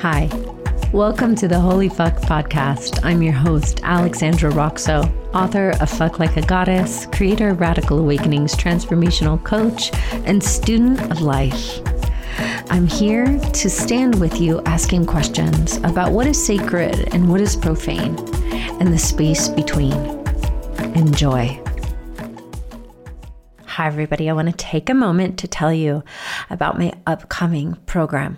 Hi. Welcome to the Holy Fuck podcast. I'm your host, Alexandra Roxo, author of Fuck Like a Goddess, creator of Radical Awakenings, transformational coach, and student of life. I'm here to stand with you asking questions about what is sacred and what is profane and the space between. Enjoy. Hi, everybody. I want to take a moment to tell you about my upcoming program,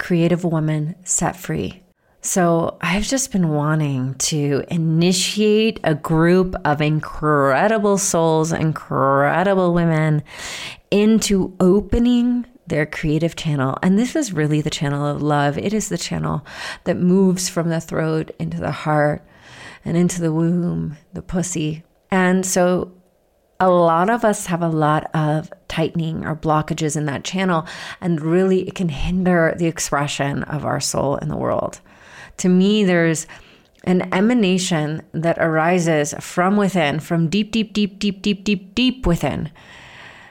Creative Woman Set Free. So, I've just been wanting to initiate a group of incredible souls, incredible women into opening their creative channel. And this is really the channel of love. It is the channel that moves from the throat into the heart and into the womb, the pussy. And so a lot of us have a lot of tightening or blockages in that channel, and really it can hinder the expression of our soul in the world. To me, there's an emanation that arises from within, from deep, deep, deep, deep, deep, deep, deep within.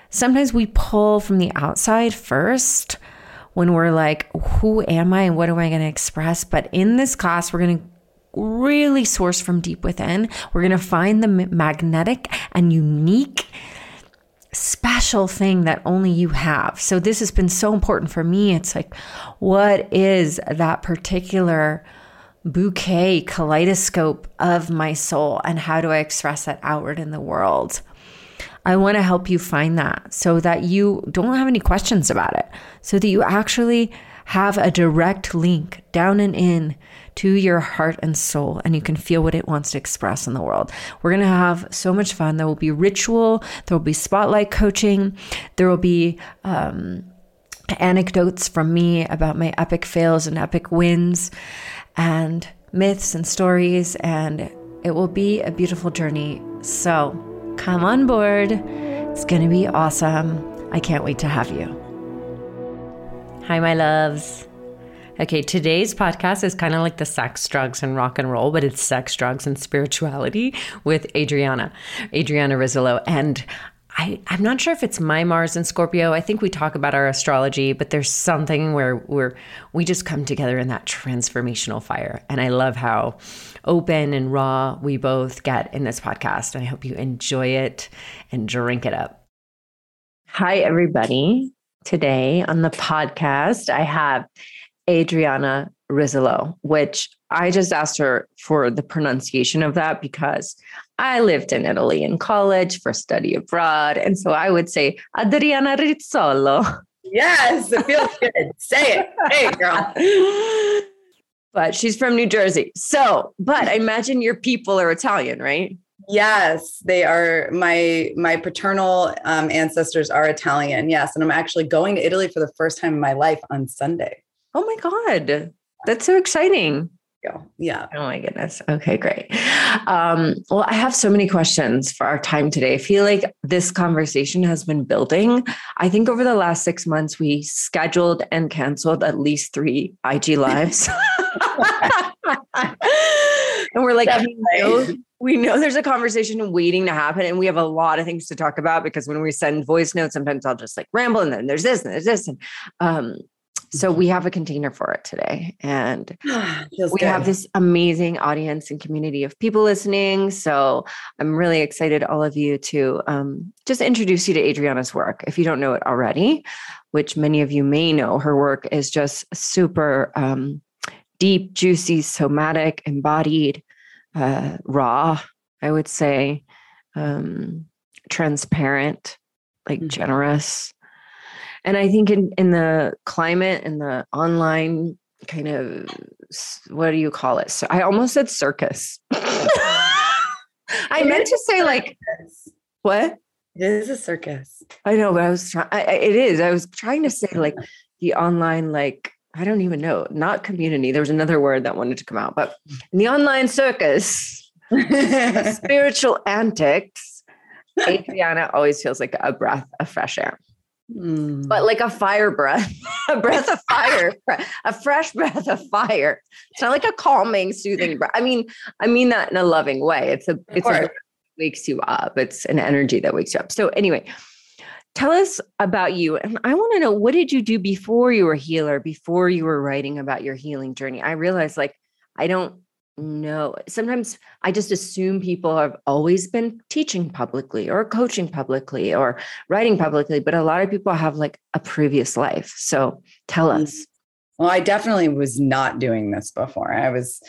Sometimes we pull from the outside first when we're like, who am I and what am I going to express? But in this class, we're going to really source from deep within. We're going to find the magnetic and unique special thing that only you have. So this has been so important for me. It's like what is that particular bouquet kaleidoscope of my soul and how do I express that outward in the world? I want to help you find that so that you don't have any questions about it, so that you actually have a direct link down and in to your heart and soul, and you can feel what it wants to express in the world. We're going to have so much fun. There will be ritual, there will be spotlight coaching, there will be, um, anecdotes from me about my epic fails and epic wins, and myths and stories, and it will be a beautiful journey. So, come on board. It's going to be awesome. I can't wait to have you. Hi, my loves. Okay, today's podcast is kind of like the sex, drugs, and rock and roll, but it's sex, drugs, and spirituality with Adriana, Adriana Rizzolo. And I, I'm not sure if it's my Mars and Scorpio. I think we talk about our astrology, but there's something where we're we just come together in that transformational fire. And I love how open and raw we both get in this podcast. And I hope you enjoy it and drink it up. Hi, everybody. Today on the podcast, I have Adriana Rizzolo, which I just asked her for the pronunciation of that because I lived in Italy in college for study abroad. And so I would say Adriana Rizzolo. Yes, it feels good. say it. Hey, girl. But she's from New Jersey. So, but I imagine your people are Italian, right? Yes, they are. My my paternal um, ancestors are Italian. Yes, and I'm actually going to Italy for the first time in my life on Sunday. Oh my God. That's so exciting. Yeah. yeah. Oh my goodness. Okay, great. Um, well, I have so many questions for our time today. I feel like this conversation has been building. I think over the last six months, we scheduled and canceled at least three IG lives. and we're like, we know, we know there's a conversation waiting to happen, and we have a lot of things to talk about because when we send voice notes, sometimes I'll just like ramble, and then there's this and there's this, and um, so we have a container for it today. And we good. have this amazing audience and community of people listening. So I'm really excited, all of you, to um, just introduce you to Adriana's work. If you don't know it already, which many of you may know, her work is just super um, deep, juicy, somatic, embodied, uh, raw, I would say, um, transparent, like mm-hmm. generous and I think in in the climate and the online kind of what do you call it? So I almost said circus. I meant to say like what? It is a circus. I know, but I was trying. It is. I was trying to say like the online like I don't even know, not community. There was another word that wanted to come out, but in the online circus, spiritual antics. Adriana always feels like a breath of fresh air. Mm. But like a fire breath, a breath of fire, a fresh breath of fire. It's not like a calming, soothing breath. I mean, I mean that in a loving way. It's a, it's a wakes you up. It's an energy that wakes you up. So anyway, tell us about you. And I want to know what did you do before you were a healer, before you were writing about your healing journey? I realized like I don't know. Sometimes I just assume people have always been teaching publicly or coaching publicly or writing publicly, but a lot of people have like a previous life. So tell mm. us. Well, I definitely was not doing this before. I was,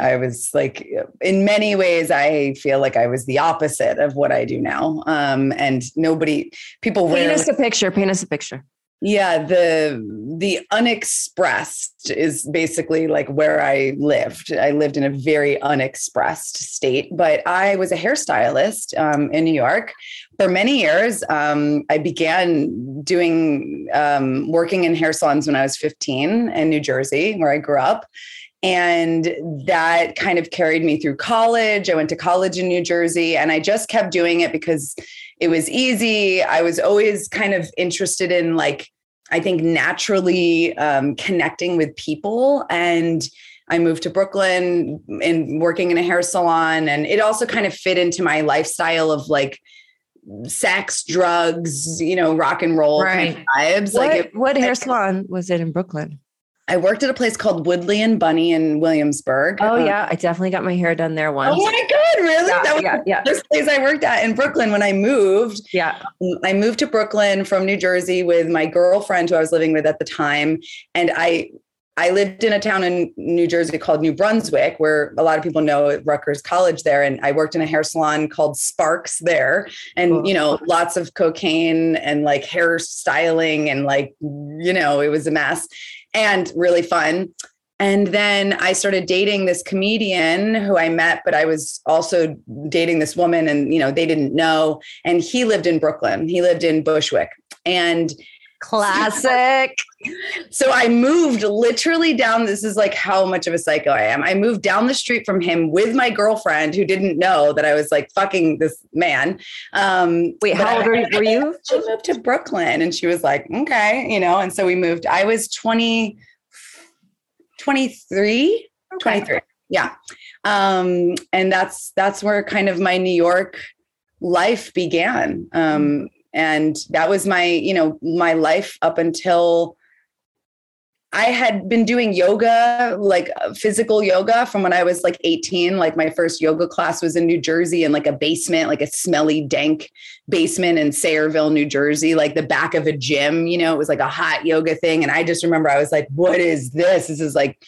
I was like, in many ways, I feel like I was the opposite of what I do now. Um, and nobody, people paint us a picture. Paint us a picture. Yeah, the the unexpressed is basically like where I lived. I lived in a very unexpressed state, but I was a hairstylist um, in New York for many years. Um, I began doing um, working in hair salons when I was 15 in New Jersey, where I grew up. And that kind of carried me through college. I went to college in New Jersey and I just kept doing it because it was easy. I was always kind of interested in like, I think naturally um, connecting with people. And I moved to Brooklyn and working in a hair salon. And it also kind of fit into my lifestyle of like sex, drugs, you know, rock and roll right. kind of vibes. What, like it, what hair salon was it in Brooklyn? I worked at a place called Woodley and Bunny in Williamsburg. Oh um, yeah, I definitely got my hair done there once. Oh my god, really? Yeah, that was yeah, yeah. the first place I worked at in Brooklyn when I moved. Yeah. I moved to Brooklyn from New Jersey with my girlfriend who I was living with at the time. And I I lived in a town in New Jersey called New Brunswick, where a lot of people know Rutgers College there. And I worked in a hair salon called Sparks there. And, cool. you know, lots of cocaine and like hair styling and like, you know, it was a mess and really fun. And then I started dating this comedian who I met, but I was also dating this woman and, you know, they didn't know. And he lived in Brooklyn, he lived in Bushwick. And classic. So I moved literally down. This is like how much of a psycho I am. I moved down the street from him with my girlfriend who didn't know that I was like fucking this man. Um, Wait, how old were you? She moved to Brooklyn and she was like, okay, you know, and so we moved. I was 20 23, okay. 23. Yeah. Um, and that's that's where kind of my New York life began. Um. And that was my, you know, my life up until I had been doing yoga, like uh, physical yoga from when I was like 18. Like my first yoga class was in New Jersey in like a basement, like a smelly, dank basement in Sayreville, New Jersey, like the back of a gym. You know, it was like a hot yoga thing. And I just remember I was like, what is this? This is like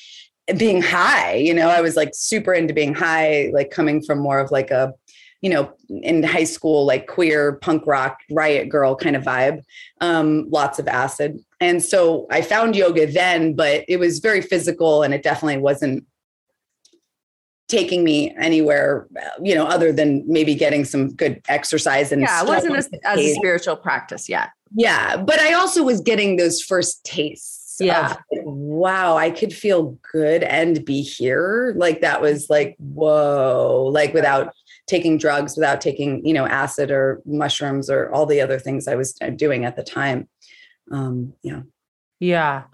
being high. You know, I was like super into being high, like coming from more of like a you know, in high school, like queer punk rock riot girl kind of vibe, um, lots of acid. And so I found yoga then, but it was very physical and it definitely wasn't taking me anywhere, you know, other than maybe getting some good exercise and yeah, it wasn't as, as a spiritual practice yet. Yeah. But I also was getting those first tastes. Yeah. Of, wow, I could feel good and be here. Like that was like, whoa, like without taking drugs without taking you know acid or mushrooms or all the other things i was uh, doing at the time. Um yeah. Yeah.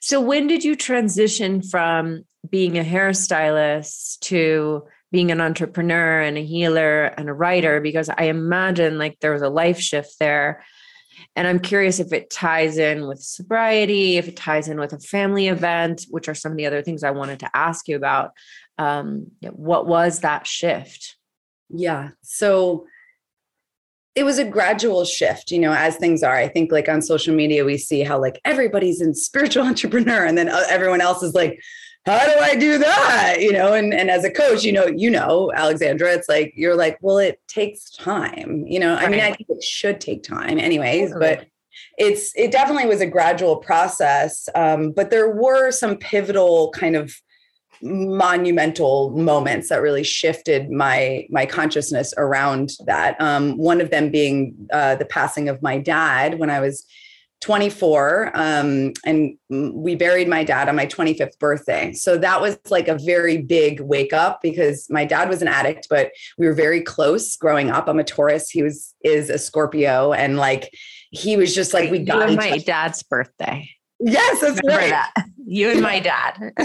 So when did you transition from being a hairstylist to being an entrepreneur and a healer and a writer? Because i imagine like there was a life shift there. And i'm curious if it ties in with sobriety if it ties in with a family event which are some of the other things i wanted to ask you about. Um, what was that shift yeah. So it was a gradual shift, you know, as things are. I think like on social media, we see how like everybody's in spiritual entrepreneur and then uh, everyone else is like, how do I do that? You know, and, and as a coach, you know, you know, Alexandra, it's like, you're like, well, it takes time, you know, I mean, I think it should take time anyways, but it's, it definitely was a gradual process. Um, but there were some pivotal kind of monumental moments that really shifted my my consciousness around that. Um, one of them being uh, the passing of my dad when I was 24 um, and we buried my dad on my 25th birthday. So that was like a very big wake up because my dad was an addict but we were very close growing up. I'm a taurus. He was is a scorpio. And like he was just like we got my dad's birthday Yes, that's Remember right. That. You and my dad.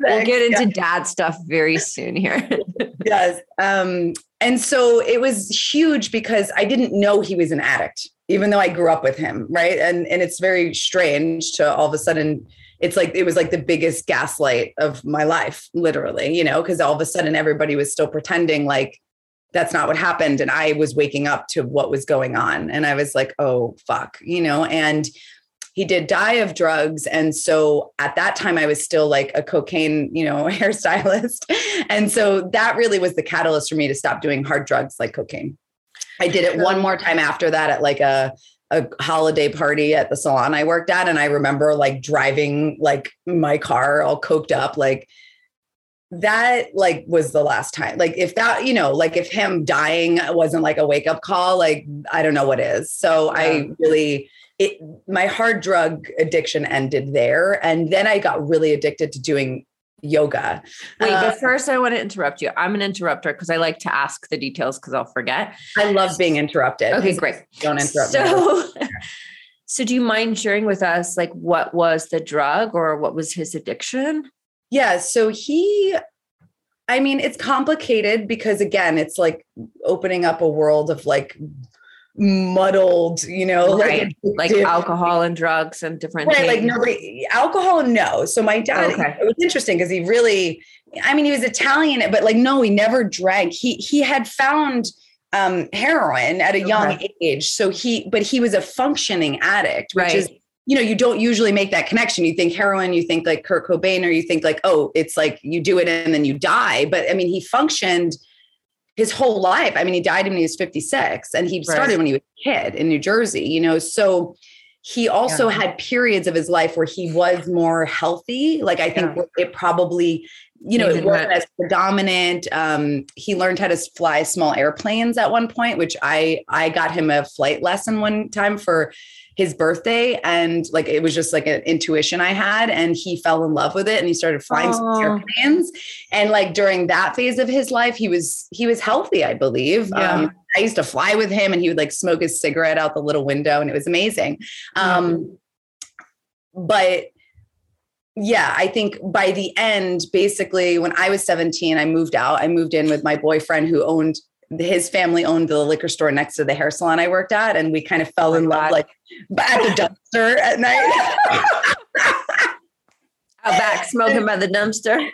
we'll get into yeah. dad stuff very soon here. yes. Um, and so it was huge because I didn't know he was an addict. even though I grew up with him, right? And and it's very strange to all of a sudden it's like it was like the biggest gaslight of my life, literally, you know, because all of a sudden everybody was still pretending like that's not what happened. And I was waking up to what was going on. And I was like, oh, fuck, you know, and he did die of drugs. And so at that time, I was still like a cocaine, you know, hairstylist. And so that really was the catalyst for me to stop doing hard drugs like cocaine. I did it one more time after that at like a a holiday party at the salon I worked at. And I remember like driving like my car all coked up, like that like was the last time. Like if that, you know, like if him dying wasn't like a wake up call, like I don't know what is. So yeah. I really it my hard drug addiction ended there. And then I got really addicted to doing yoga. Wait, uh, but first I want to interrupt you. I'm an interrupter because I like to ask the details because I'll forget. I love being interrupted. Okay, great. Don't interrupt so, me. so do you mind sharing with us like what was the drug or what was his addiction? Yeah, so he I mean, it's complicated because again, it's like opening up a world of like muddled, you know, right. like, like alcohol and drugs and different right, like nobody alcohol, no. So my dad okay. it was interesting because he really I mean he was Italian, but like no, he never drank. He he had found um heroin at a young okay. age. So he but he was a functioning addict, which right. is you know, you don't usually make that connection. You think heroin, you think like Kurt Cobain, or you think like, oh, it's like you do it and then you die. But I mean, he functioned his whole life. I mean, he died when he was 56 and he started right. when he was a kid in New Jersey, you know, so he also yeah. had periods of his life where he was more healthy. Like I think yeah. it probably, you know, it wasn't as predominant. Um, he learned how to fly small airplanes at one point, which I I got him a flight lesson one time for his birthday and like it was just like an intuition I had and he fell in love with it and he started flying airplanes. And like during that phase of his life he was he was healthy I believe. Yeah. um, I used to fly with him and he would like smoke his cigarette out the little window and it was amazing. Um, but yeah, I think by the end, basically, when I was 17, I moved out. I moved in with my boyfriend who owned his family owned the liquor store next to the hair salon I worked at, and we kind of fell oh in love like at the dumpster at night. Out back smoking by the dumpster.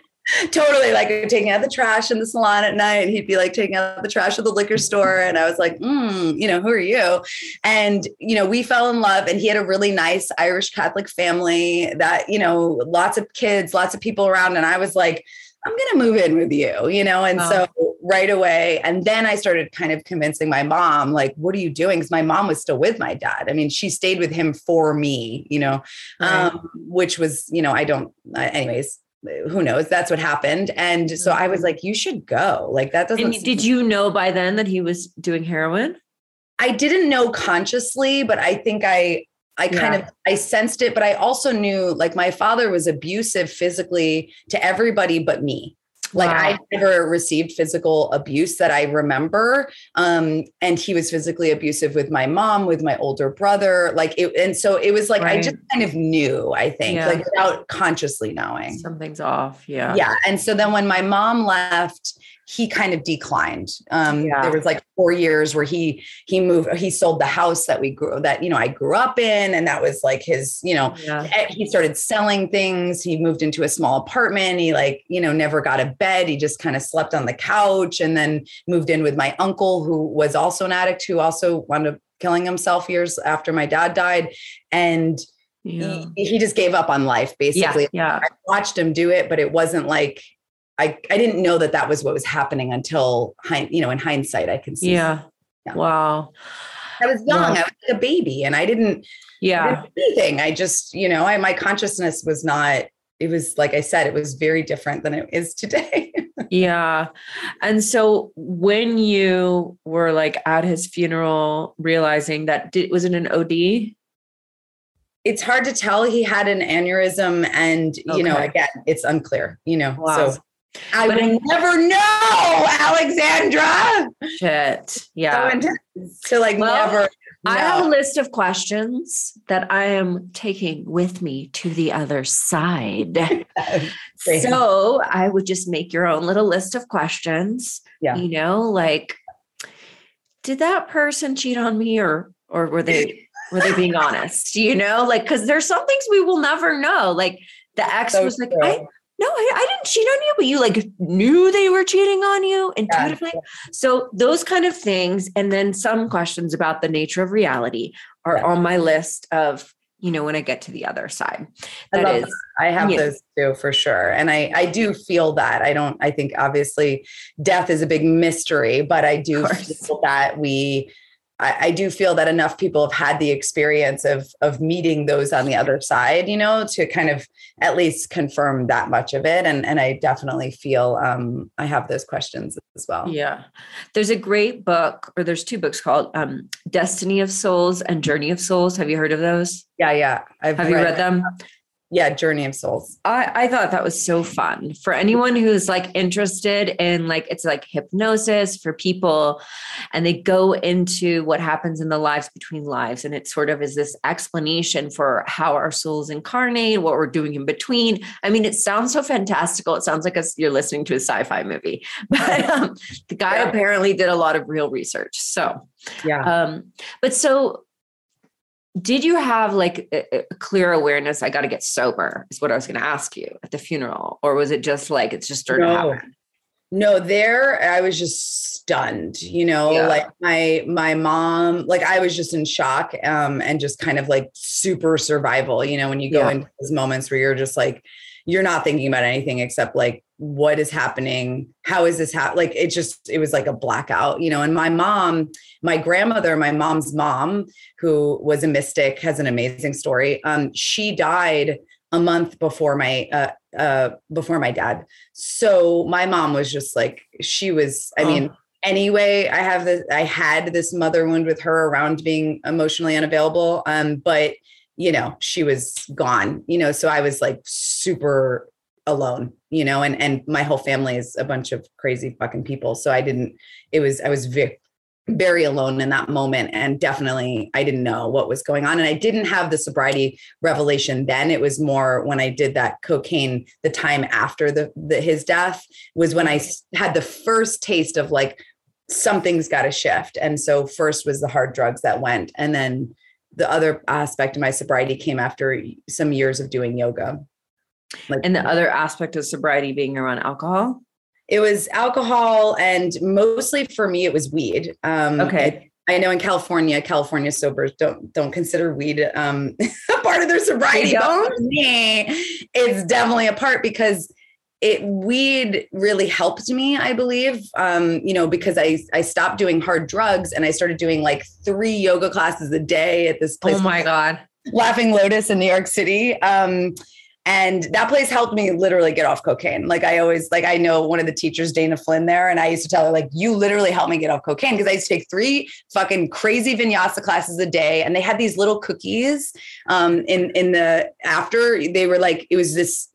Totally, like taking out the trash in the salon at night. He'd be like taking out the trash at the liquor store. And I was like, mm, you know, who are you? And, you know, we fell in love. And he had a really nice Irish Catholic family that, you know, lots of kids, lots of people around. And I was like, I'm going to move in with you, you know? And oh. so right away, and then I started kind of convincing my mom, like, what are you doing? Because my mom was still with my dad. I mean, she stayed with him for me, you know, right. um, which was, you know, I don't, uh, anyways, who knows? That's what happened. And so I was mm-hmm. like, you should go. Like, that doesn't. And did you know by then that he was doing heroin? I didn't know consciously, but I think I I kind yeah. of I sensed it, but I also knew like my father was abusive physically to everybody but me. Like wow. I never received physical abuse that I remember. Um, and he was physically abusive with my mom, with my older brother. Like it, and so it was like right. I just kind of knew, I think, yeah. like without consciously knowing. Something's off. Yeah. Yeah. And so then when my mom left, he kind of declined. Um, yeah. There was like four years where he he moved. He sold the house that we grew that you know I grew up in, and that was like his. You know, yeah. Eh, he started selling things. He moved into a small apartment. He like you know never got a bed. He just kind of slept on the couch, and then moved in with my uncle who was also an addict who also wound up killing himself years after my dad died, and. Yeah. He, he, just gave up on life basically. Yeah, yeah. I watched him do it, but it wasn't like I, I didn't know that that was what was happening until you know in hindsight I can see. Yeah. yeah. Wow. I was young. I was like a baby, and I didn't. Yeah. I didn't anything. I just you know I my consciousness was not. It was like I said, it was very different than it is today. yeah. And so when you were like at his funeral, realizing that did, was it an OD? It's hard to tell. He had an aneurysm, and okay. you know, again, it's unclear. You know, wow. so I but will never know, Alexandra. Shit. Yeah. So, so like well, never. I have a list of questions that I am taking with me to the other side. so I would just make your own little list of questions. Yeah. You know, like, did that person cheat on me or or were they were they being honest? You know, like because there's some things we will never know. Like the ex so was like, true. I no, I, I, didn't cheat on you, but you like knew they were cheating on you intuitively. Yeah. So those kind of things, and then some questions about the nature of reality are yeah. on my list of you know when I get to the other side. That I is, that. I have yeah. those too for sure, and I I do feel that. I don't. I think obviously death is a big mystery, but I do feel that we I, I, do feel that enough people have had the experience of of meeting those on the other side, you know, to kind of at least confirm that much of it. And and I definitely feel um, I have those questions as well. Yeah, there's a great book, or there's two books called um, Destiny of Souls and Journey of Souls. Have you heard of those? Yeah, yeah. I've have read you read them? Yeah journey of souls. I, I thought that was so fun. For anyone who's like interested in like it's like hypnosis for people and they go into what happens in the lives between lives and it sort of is this explanation for how our souls incarnate what we're doing in between. I mean it sounds so fantastical. It sounds like a, you're listening to a sci-fi movie. But um, the guy yeah. apparently did a lot of real research so yeah. um but so did you have like a, a clear awareness i got to get sober is what i was going to ask you at the funeral or was it just like it's just started no. to happen no there i was just stunned you know yeah. like my my mom like i was just in shock um and just kind of like super survival you know when you go yeah. into those moments where you're just like you're not thinking about anything except like what is happening how is this happening like it just it was like a blackout you know and my mom my grandmother my mom's mom who was a mystic has an amazing story um she died a month before my uh uh before my dad so my mom was just like she was i mean oh. anyway i have this i had this mother wound with her around being emotionally unavailable um but you know she was gone you know so i was like super alone you know and and my whole family is a bunch of crazy fucking people. So i didn't it was i was very very alone in that moment and definitely i didn't know what was going on and i didn't have the sobriety revelation then. It was more when i did that cocaine the time after the, the his death was when i had the first taste of like something's got to shift. And so first was the hard drugs that went and then the other aspect of my sobriety came after some years of doing yoga like, and the other aspect of sobriety being around alcohol? It was alcohol, and mostly for me, it was weed. Um, okay. I, I know in California, California sobers don't don't consider weed um, part of their sobriety. But for me, it's definitely a part because it weed really helped me i believe um, you know because i i stopped doing hard drugs and i started doing like three yoga classes a day at this place oh my god laughing lotus in new york city um, and that place helped me literally get off cocaine. Like I always, like I know one of the teachers, Dana Flynn, there, and I used to tell her, like, you literally helped me get off cocaine because I used to take three fucking crazy vinyasa classes a day, and they had these little cookies um, in in the after. They were like, it was this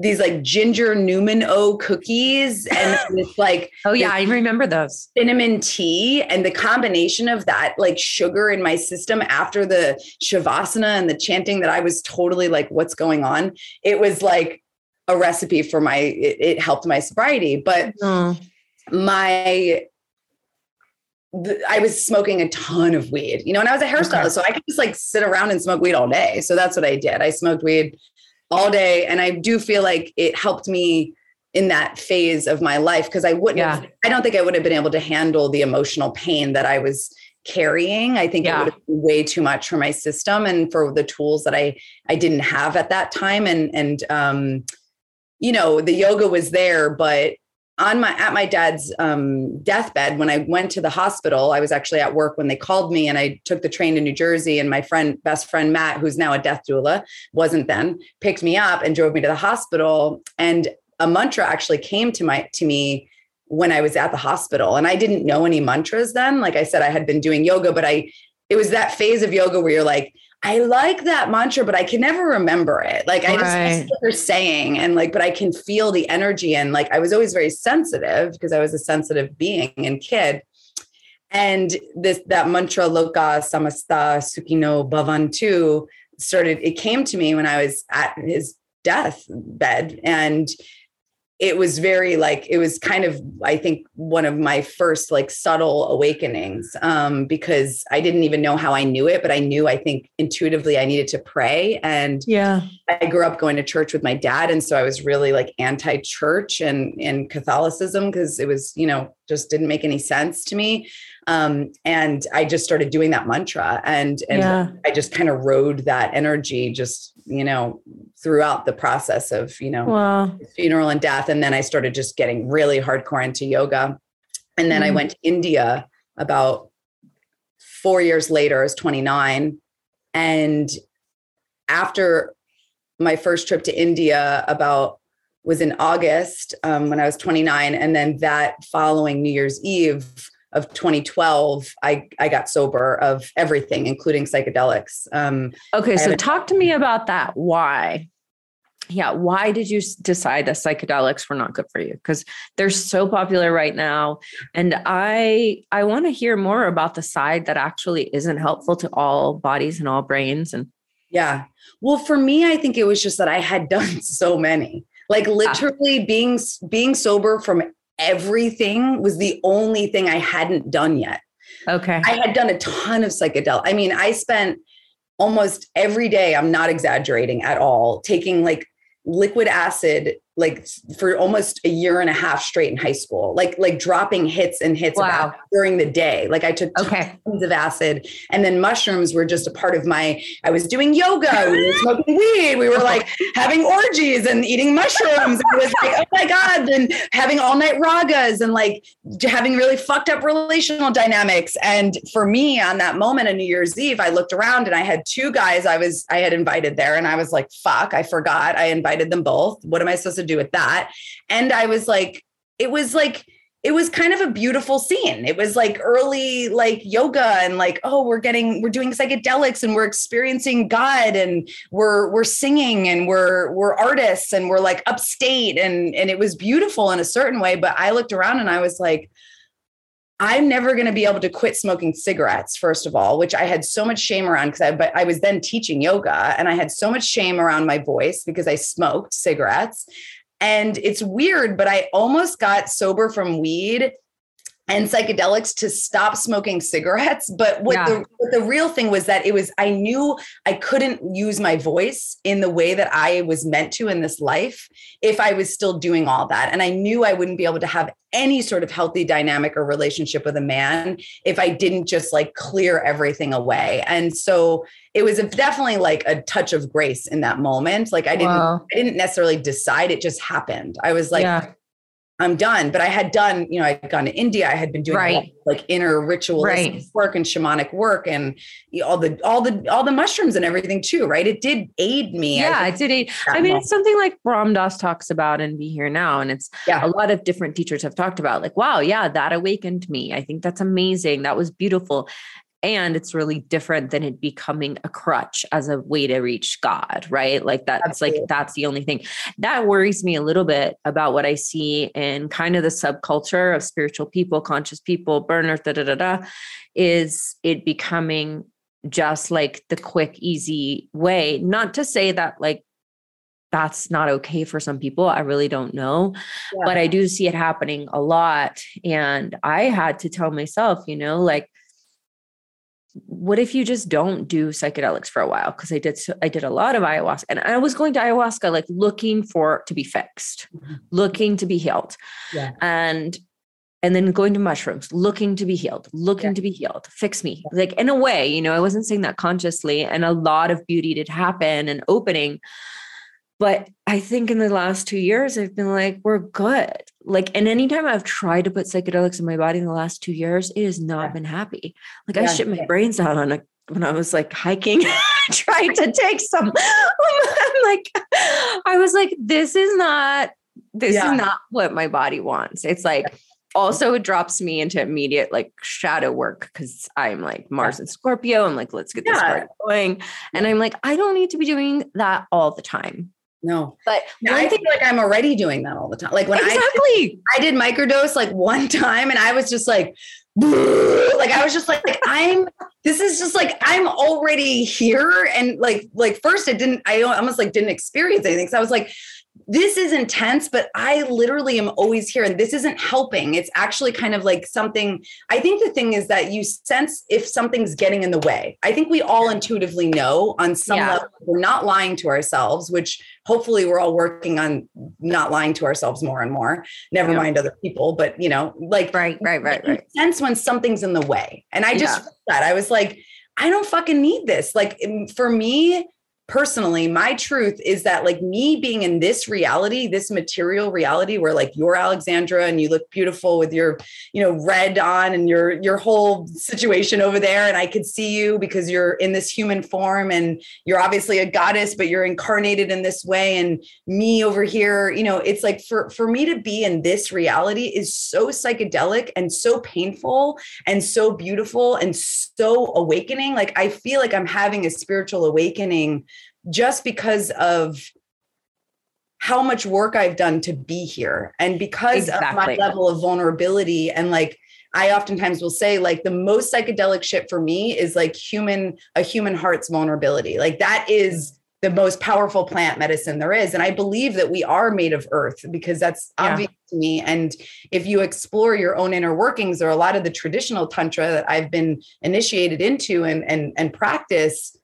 these like ginger Newman-O cookies and it's like oh yeah i remember those cinnamon tea and the combination of that like sugar in my system after the shavasana and the chanting that i was totally like what's going on it was like a recipe for my it, it helped my sobriety but mm. my I was smoking a ton of weed, you know, and I was a hairstylist, okay. so I could just like sit around and smoke weed all day. So that's what I did. I smoked weed all day. And I do feel like it helped me in that phase of my life because I wouldn't, yeah. have, I don't think I would have been able to handle the emotional pain that I was carrying. I think yeah. it would have been way too much for my system and for the tools that I I didn't have at that time. And and um, you know, the yoga was there, but on my at my dad's um, deathbed when i went to the hospital i was actually at work when they called me and i took the train to new jersey and my friend best friend matt who's now a death doula wasn't then picked me up and drove me to the hospital. And a mantra actually came to my to me when i was at the hospital. And i didn't know any mantras then. Like i said i had been doing yoga but i it was that phase of yoga where you're like I like that mantra, but I can never remember it. Like I just right. what they're saying, and like, but I can feel the energy. And like, I was always very sensitive because I was a sensitive being and kid. And this that mantra Loka Samasta Sukhino Bhavantu started. It came to me when I was at his death bed, and it was very like it was kind of i think one of my first like subtle awakenings um, because i didn't even know how i knew it but i knew i think intuitively i needed to pray. And yeah. I grew up going to church with my dad and so i was really like anti-church and and catholicism because it was you know just didn't make any sense to me. Um, and i just started doing that mantra and and yeah. i just kind of rode that energy just you know throughout the process of you know wow. funeral and death and then i started just getting really hardcore into yoga and then mm. i went to india about four years later i was 29 and after my first trip to india about was in august um, when i was 29 and then that following new year's eve of 2012, I, I got sober of everything, including psychedelics. Um, okay, so talk to me about that. Why? Yeah, why did you decide that psychedelics were not good for you? Because they're so popular right now, and I I want to hear more about the side that actually isn't helpful to all bodies and all brains. And yeah, well, for me, I think it was just that I had done so many like literally being being sober from everything was the only thing I hadn't done yet. Okay. I had done a ton of psychedelic. I mean, I spent almost every day, I'm not exaggerating at all, taking like liquid acid like for almost a year and a half straight in high school, like like dropping hits and hits wow. during the day. Like I took okay. tons of acid, and then mushrooms were just a part of my. I was doing yoga, we were smoking weed, we were like having orgies and eating mushrooms. I was like, oh my god, and having all night ragas and like having really fucked up relational dynamics. And for me, on that moment on New Year's Eve, I looked around and I had two guys I was I had invited there, and I was like, fuck, I forgot I invited them both. What am I supposed to do with that. And I was like, it was like, it was kind of a beautiful scene. It was like early like yoga and like oh we're getting we're doing psychedelics and we're experiencing God and we're we're singing and we're we're artists and we're like upstate and and it was beautiful in a certain way but I looked around and I was like I'm never going to be able to quit smoking cigarettes, first of all, which I had so much shame around because I, but I was then teaching yoga and I had so much shame around my voice because I smoked cigarettes. And it's weird, but I almost got sober from weed and psychedelics to stop smoking cigarettes. But what, yeah. the, what the real thing was that it was, I knew I couldn't use my voice in the way that I was meant to in this life if I was still doing all that. And I knew I wouldn't be able to have any sort of healthy dynamic or relationship with a man if I didn't just like clear everything away. And so it was definitely like a touch of grace in that moment. Like I didn't, wow. I didn't necessarily decide; it just happened. I was like, yeah. I'm done. But I had done, you know, I had gone to India. I had been doing right. like inner ritualistic right. work and shamanic work and all the all the all the mushrooms and everything too, right? It did aid me. Yeah, it did aid. I mean, it's something like Ram Dass talks about and Be Here Now. And it's yeah. a lot of different teachers have talked about, like, wow, yeah, that awakened me. I think that's amazing. That was beautiful and it's really different than it becoming a crutch as a way to reach god right like that's Absolutely. like that's the only thing that worries me a little bit about what i see in kind of the subculture of spiritual people conscious people burners da da da da is it becoming just like the quick easy way not to say that like that's not okay for some people. I really don't know. Yeah. But I do see it happening a lot. And I had to tell myself, you know, like what if you just don't do psychedelics for a while because i did i did a lot of ayahuasca and i was going to ayahuasca like looking for to be fixed mm-hmm. looking to be healed yeah. and and then going to mushrooms looking to be healed looking yeah. to be healed fix me yeah. like in a way you know i wasn't saying that consciously and a lot of beauty did happen and opening but I think in the last two years, I've been like, we're good. Like, and anytime I've tried to put psychedelics in my body in the last two years, it has not yeah. been happy. Like, yeah, I shit my brains out on a when I was like hiking, trying to take some. I'm like, I was like, this is not, this yeah. is not what my body wants. It's like, also it drops me into immediate like shadow work because I'm like Mars and Scorpio. I'm like, let's get this part going. And I'm like, I don't need to be doing that all the time. No, but no, I feel like I'm already doing that all the time. Like when exactly. I, I did microdose like one time and I was just like, like I was just like, like I'm this is just like I'm already here. And like, like first it didn't, I almost like didn't experience anything. So I was like, this is intense, but I literally am always here and this isn't helping. It's actually kind of like something. I think the thing is that you sense if something's getting in the way. I think we all intuitively know on some yeah. level we're not lying to ourselves, which hopefully we're all working on not lying to ourselves more and more. Never yeah. mind other people, but you know, like right, right, right, right. Sense when something's in the way. And I just yeah. that I was like, I don't fucking need this. Like for me, personally my truth is that like me being in this reality this material reality where like you're alexandra and you look beautiful with your you know red on and your your whole situation over there and i could see you because you're in this human form and you're obviously a goddess but you're incarnated in this way and me over here you know it's like for for me to be in this reality is so psychedelic and so painful and so beautiful and so awakening. Like i feel like i'm having a spiritual awakening just because of how much work I've done to be here and because exactly. of my level of vulnerability and like I oftentimes will say like the most psychedelic shit for me is like human a human heart's vulnerability. Like that is the most powerful plant medicine there is and I believe that we are made of earth because that's yeah. obvious to me and if you explore your own inner workings or a lot of the traditional tantra that I've been initiated into and and and practice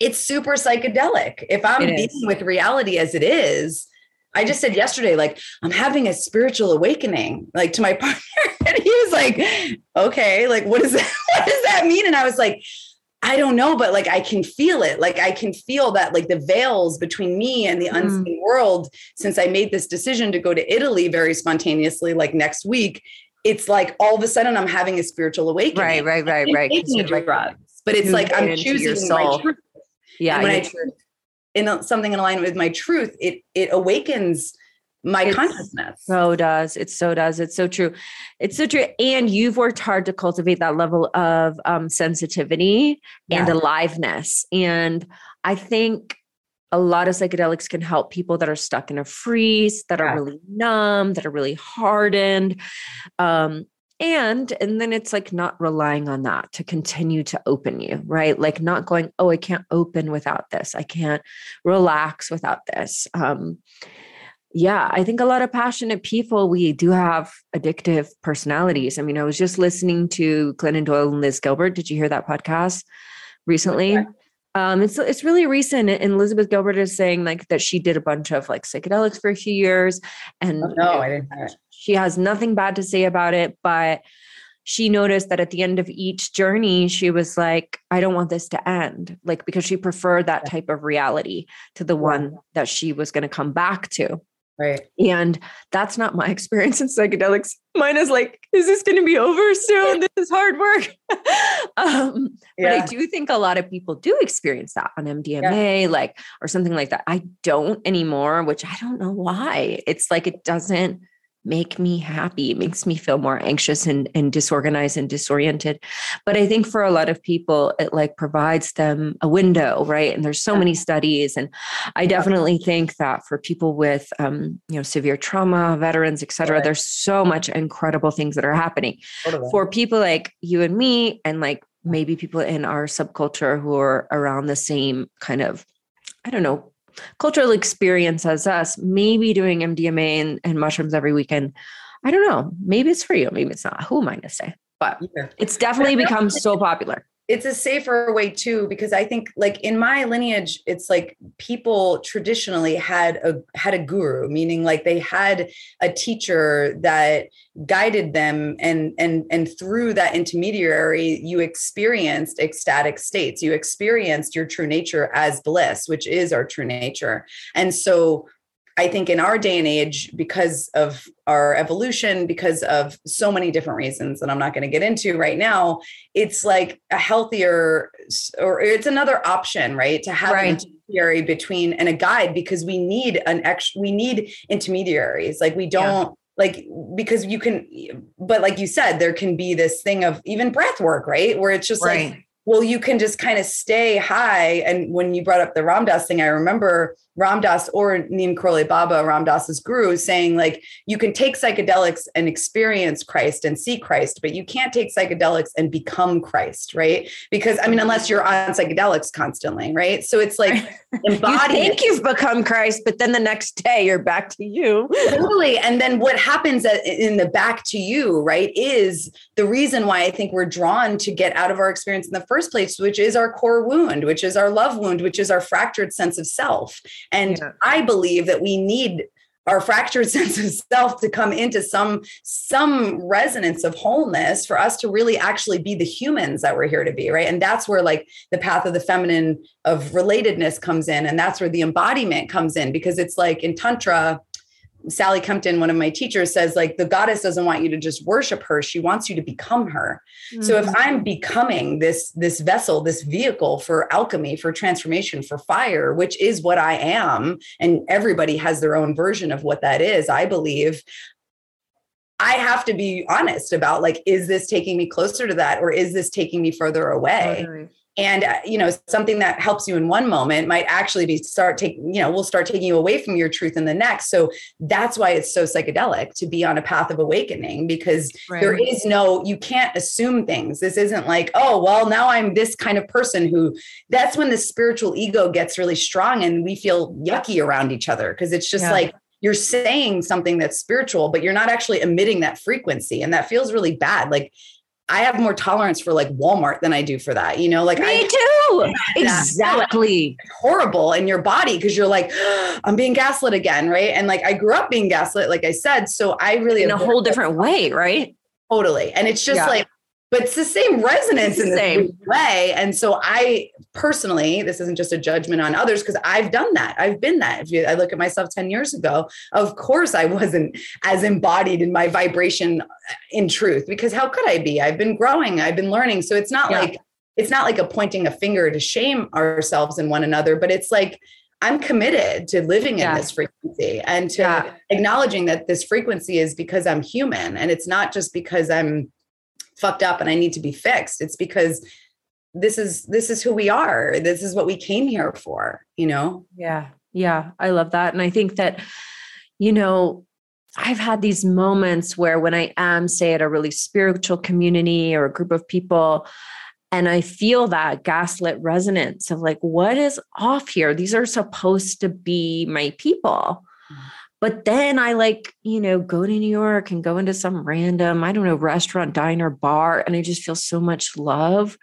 it's super psychedelic. If I'm it being is. with reality as it is, I just said yesterday, like, I'm having a spiritual awakening, like to my partner. and he was like, okay, like, what does that, what does that mean? And I was like, I don't know, but like I can feel it. Like I can feel that like the veils between me and the mm. unseen world since I made this decision to go to Italy very spontaneously, like next week. It's like all of a sudden I'm having a spiritual awakening. Right, right, right, right. Taking drugs, but it's like I'm choosing my truth. Yeah. And when I in something in alignment with my truth, it it awakens my it consciousness. So does. It so does. It's so true. It's so true. And you've worked hard to cultivate that level of um, sensitivity yeah. and aliveness. And I think a lot of psychedelics can help people that are stuck in a freeze, that yeah. are really numb, that are really hardened. Um, and and then it's like not relying on that to continue to open you right? Like not going oh i can't open without this. I can't relax without this. Um yeah i think a lot of passionate people we do have addictive personalities. I mean i was just listening to glennon doyle and liz gilbert. Did you hear that podcast recently? Okay. Um, it's it's really recent, and Elizabeth Gilbert is saying like that she did a bunch of like psychedelics for a few years, and oh, no, I didn't. She has nothing bad to say about it, but she noticed that at the end of each journey, she was like, I don't want this to end, like because she preferred that type of reality to the one that she was going to come back to. Right. And that's not my experience in psychedelics. Mine is like, is this going to be over soon? this is hard work. um, yeah. But I do think a lot of people do experience that on MDMA, yeah. like, or something like that. I don't anymore, which I don't know why. It's like it doesn't make me happy. It makes me feel more anxious and, and disorganized and disoriented. But I think for a lot of people, it like provides them a window, right? And there's so many studies. And I definitely think that for people with um, you know, severe trauma, veterans, et cetera, right. there's so much incredible things that are happening. Totally. For people like you and me, and like maybe people in our subculture who are around the same kind of, I don't know, cultural experience as us, maybe doing MDMA and, and mushrooms every weekend. I don't know. Maybe it's for you. Maybe it's not. Who am I going to say? But yeah. it's definitely become so popular it's a safer way too because i think like in my lineage it's like people traditionally had a had a guru meaning like they had a teacher that guided them and and and through that intermediary you experienced ecstatic states. You experienced your true nature as bliss which is our true nature. And so I think in our day and age, because of our evolution, because of so many different reasons that I'm not going to get into right now, it's like a healthier or it's another option, right? To have right. an intermediary between and a guide because we need an extra, we need intermediaries. Like we don't. Yeah like because you can but like you said there can be this thing of even breath work right where it's just right. like well, you can just kind of stay high. And when you brought up the Ram Dass thing, I remember Ram Dass or Neem Karoli Baba, Ram Dass's guru, saying like you can take psychedelics and experience Christ and see Christ, but you can't take psychedelics and become Christ, right? Because I mean, unless you're on psychedelics constantly, right? So it's like embodied. you think you've become Christ, but then the next day you're back to you. totally. And then what happens in the back to you, right, is the reason why I think we're drawn to get out of our experience in the first place, which is our core wound, which is our love wound, which is our fractured sense of self. And yeah. I believe that we need our fractured sense of self to come into some some resonance of wholeness for us to really actually be the humans that we're here to be right and that's where like the path of the feminine of relatedness comes in and that's where the embodiment comes in because it's like in tantra Sally Kempton, one of my teachers, says like the goddess doesn't want you to just worship her; she wants you to become her. Mm-hmm. So if mm. I'm becoming this this vessel, this vehicle for alchemy, for transformation, for fire, which is what I am, and everybody has their own version of what that is, I believe. I have to be honest about like, is this taking me closer to that, or is this taking me further away? Totally and uh, you know something that helps you in one moment might actually be start taking you know will start taking you away from your truth in the next so that's why it's so psychedelic to be on a path of awakening because right. there is no you can't assume things this isn't like oh well now i'm this kind of person who that's when the spiritual ego gets really strong and we feel yucky around each other because it's just yeah. like you're saying something that's spiritual but you're not actually emitting that frequency and that feels really bad like I have more tolerance for like Walmart than I do for that. You know, like me I, too. Exactly. horrible in your body because you're like, oh, I'm being gaslit again, right? And like I grew up being gaslit, like I said, so I really in a whole different way, right? Totally. And it's just yeah. like but it's the same resonance in the same way. And so I personally, this isn't just a judgment on others because I've done that. I've been that. If you, I look at myself 10 years ago, of course I wasn't as embodied in my vibration uh, in truth because how could I be? I've been growing, I've been learning. So it's not yeah. like it's not like a pointing a finger to shame ourselves and one another, but it's like I'm committed to living yeah. in this frequency and to yeah. acknowledging that this frequency is because I'm human and it's not just because I'm fucked up and I need to be fixed. It's because this is this is who we are. This is what we came here for, you know? Yeah. Yeah, I love that. And I think that you know, I've had these moments where when I am say at a really spiritual community or a group of people and I feel that gaslit resonance of like what is off here? These are supposed to be my people. Mm-hmm but then I like, you know, go to New York and go into some random, I don't know, restaurant, diner, bar, and I just feel so much love.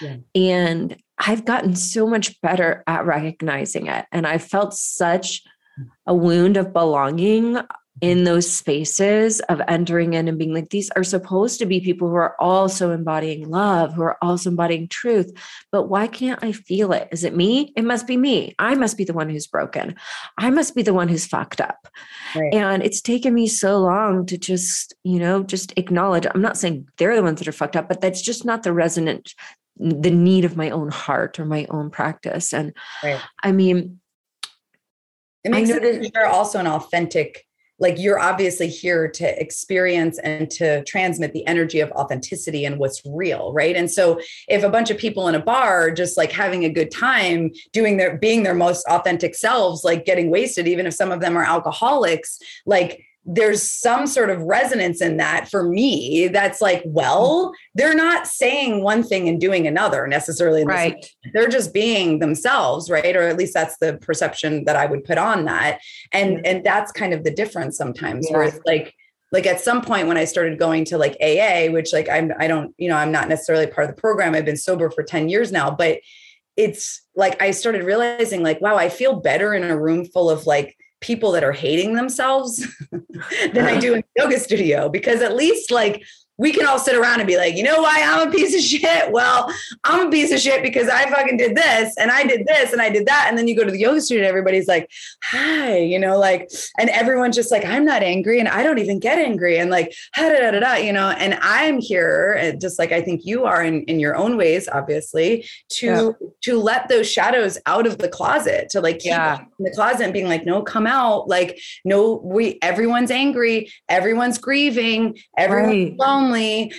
Yeah. And I've gotten so much better at recognizing it. And I felt such mm. a wound of belonging in those spaces of entering in and being like, these are supposed to be people who are also embodying love, who are also embodying truth. But why can't I feel it? Is it me? It must be me. I must be the one who's broken. I must be the one who's fucked up. Right. And it's taken me so long to just, you know, just acknowledge. I'm not saying they're the ones that are fucked up, but that's just not the resonant, the need of my own heart or my own practice. And right. I mean, it makes it you're also an authentic like you're obviously here to experience and to transmit the energy of authenticity and what's real right? And so if a bunch of people in a bar just like having a good time doing their being their most authentic selves like getting wasted even if some of them are alcoholics like there's some sort of resonance in that for me that's like well they're not saying one thing and doing another necessarily right. they're just being themselves right? Or at least that's the perception that i would put on that. And and that's kind of the difference sometimes yeah. where it's like like at some point when i started going to like aa which like i'm i don't you know i'm not necessarily part of the program i've been sober for 10 years now but it's like i started realizing like wow i feel better in a room full of like people that are hating themselves than I do in the yoga studio because at least like we can all sit around and be like, you know why I'm a piece of shit? Well, I'm a piece of shit because I fucking did this and I did this and I did that. And then you go to the yoga studio and everybody's like, hi, you know, like, and everyone's just like, I'm not angry and I don't even get angry. And like, da, da, da, da, you know, and I'm here, uh, just like I think you are in, in your own ways, obviously, to yeah. to let those shadows out of the closet, to like keep yeah. in the closet and being like, no, come out. Like, no, we everyone's angry, everyone's grieving, everyone's right. lonely,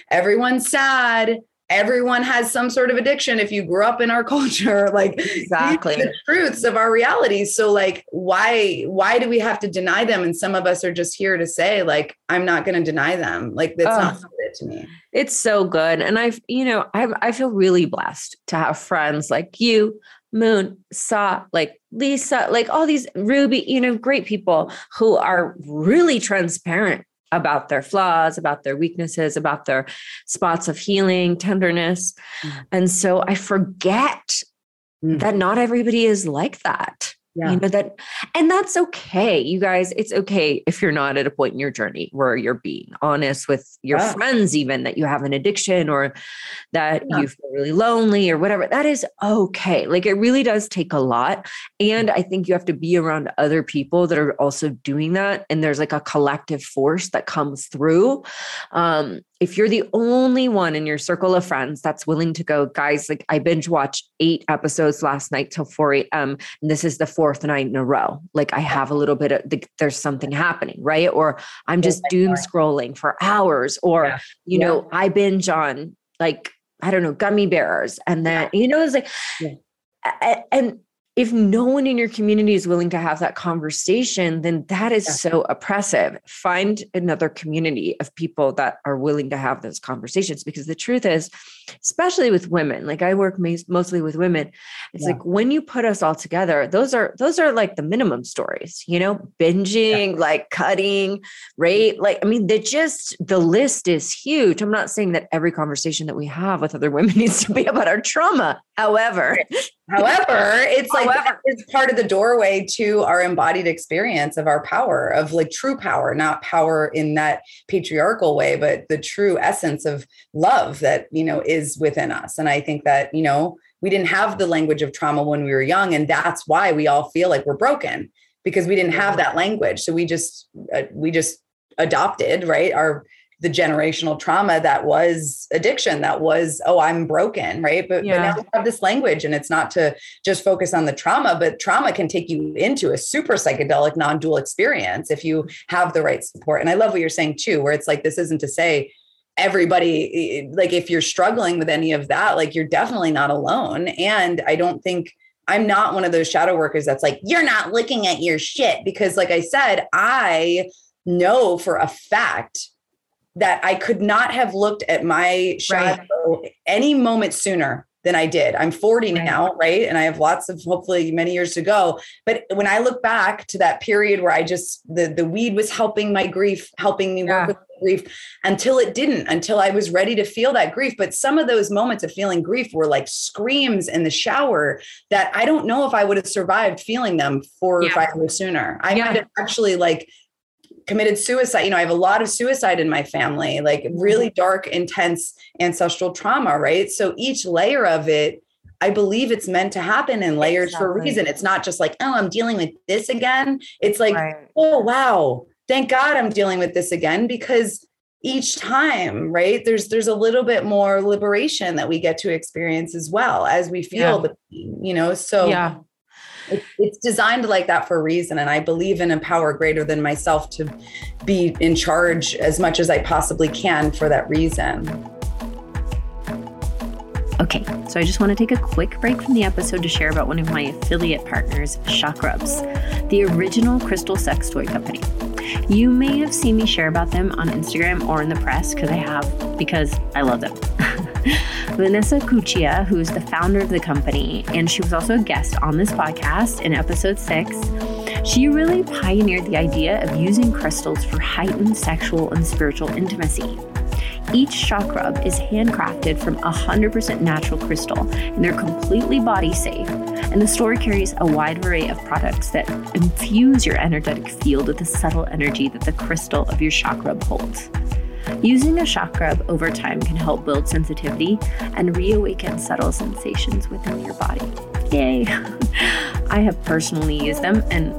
everyone's sad. everyone has some sort of addiction. If you grew up in our culture like exactly. the truths of our realities. So like why why do we have to deny them? And some of us are just here to say like i'm not going to deny them. Like that's oh, not it to me. It's so good. And i've you know I, I feel really blessed to have friends like you moon saw like lisa like all these ruby you know great people who are really transparent about their flaws, about their weaknesses, about their spots of healing, tenderness. Mm. And so I forget mm. that not everybody is like that. Yeah. You know that, and that's okay, you guys. It's okay if you're not at a point in your journey where you're being honest with your yeah. friends, even that you have an addiction or that yeah. you feel really lonely or whatever. That is okay. Like it really does take a lot. And I think you have to be around other people that are also doing that. And there's like a collective force that comes through. Um, if you're the only one in your circle of friends that's willing to go, guys, like I binge watched eight episodes last night till 4 a.m. And this is the fourth night in a row. Like I have a little bit of the, there's something happening, right? Or I'm oh just doom scrolling for hours, or yeah. you yeah. know, I binge on like, I don't know, gummy bears. And then, you know, it's like yeah. and if no one in your community is willing to have that conversation, then that is yeah. so oppressive. Find another community of people that are willing to have those conversations because the truth is, especially with women, like I work mostly with women, it's yeah. like when you put us all together, those are those are like the minimum stories, you know, binging, yeah. like cutting, rape, like I mean, the just the list is huge. I'm not saying that every conversation that we have with other women needs to be about our trauma. However, However, it's like However, it's part of the doorway to our embodied experience of our power, of like true power, not power in that patriarchal way, but the true essence of love that, you know, is within us. And I think that, you know, we didn't have the language of trauma when we were young. And that's why we all feel like we're broken because we didn't have that language. So we just, uh, we just adopted, right? Our, the generational trauma that was addiction that was oh i'm broken right but, yeah. but now we have this language and it's not to just focus on the trauma but trauma can take you into a super psychedelic non-dual experience if you have the right support and i love what you're saying too where it's like this isn't to say everybody like if you're struggling with any of that like you're definitely not alone and i don't think I'm not one of those shadow workers that's like, you're not looking at your shit. Because, like I said, I know for a fact that I could not have looked at my shadow right. any moment sooner than I did. I'm 40 right. now, right? And I have lots of hopefully many years to go. But when I look back to that period where I just the the weed was helping my grief, helping me yeah. work with grief until it didn't, until I was ready to feel that grief. But some of those moments of feeling grief were like screams in the shower that I don't know if I would have survived feeling them four yeah. or five years sooner. I yeah. might have actually like committed suicide. You know, I have a lot of suicide in my family, like really mm-hmm. dark, intense ancestral trauma, right? So each layer of it, I believe it's meant to happen in layers exactly. for a reason. It's not just like, oh, I'm dealing with this again. It's like, right. oh, wow, thank God I'm dealing with this again because each time right there's there's a little bit more liberation that we get to experience as well as we feel yeah. the you know so yeah it's designed like that for a reason. And I believe in a power greater than myself to be in charge as much as I possibly can for that reason. Okay, so I just want to take a quick break from the episode to share about one of my affiliate partners, Chakrubs, the original crystal sex toy company. You may have seen me share about them on Instagram or in the press because I have, because I love them. Vanessa Cuccia, who's the founder of the company, and she was also a guest on this podcast in episode six. She really pioneered the idea of using crystals for heightened sexual and spiritual intimacy. Each Chakrub is handcrafted from 100% natural crystal, and they're completely body safe. And the store carries a wide array of products that infuse your energetic field with the subtle energy that the crystal of your Chakrub holds. Using a Chakrub over time can help build sensitivity and reawaken subtle sensations within your body. Yay! I have personally used them and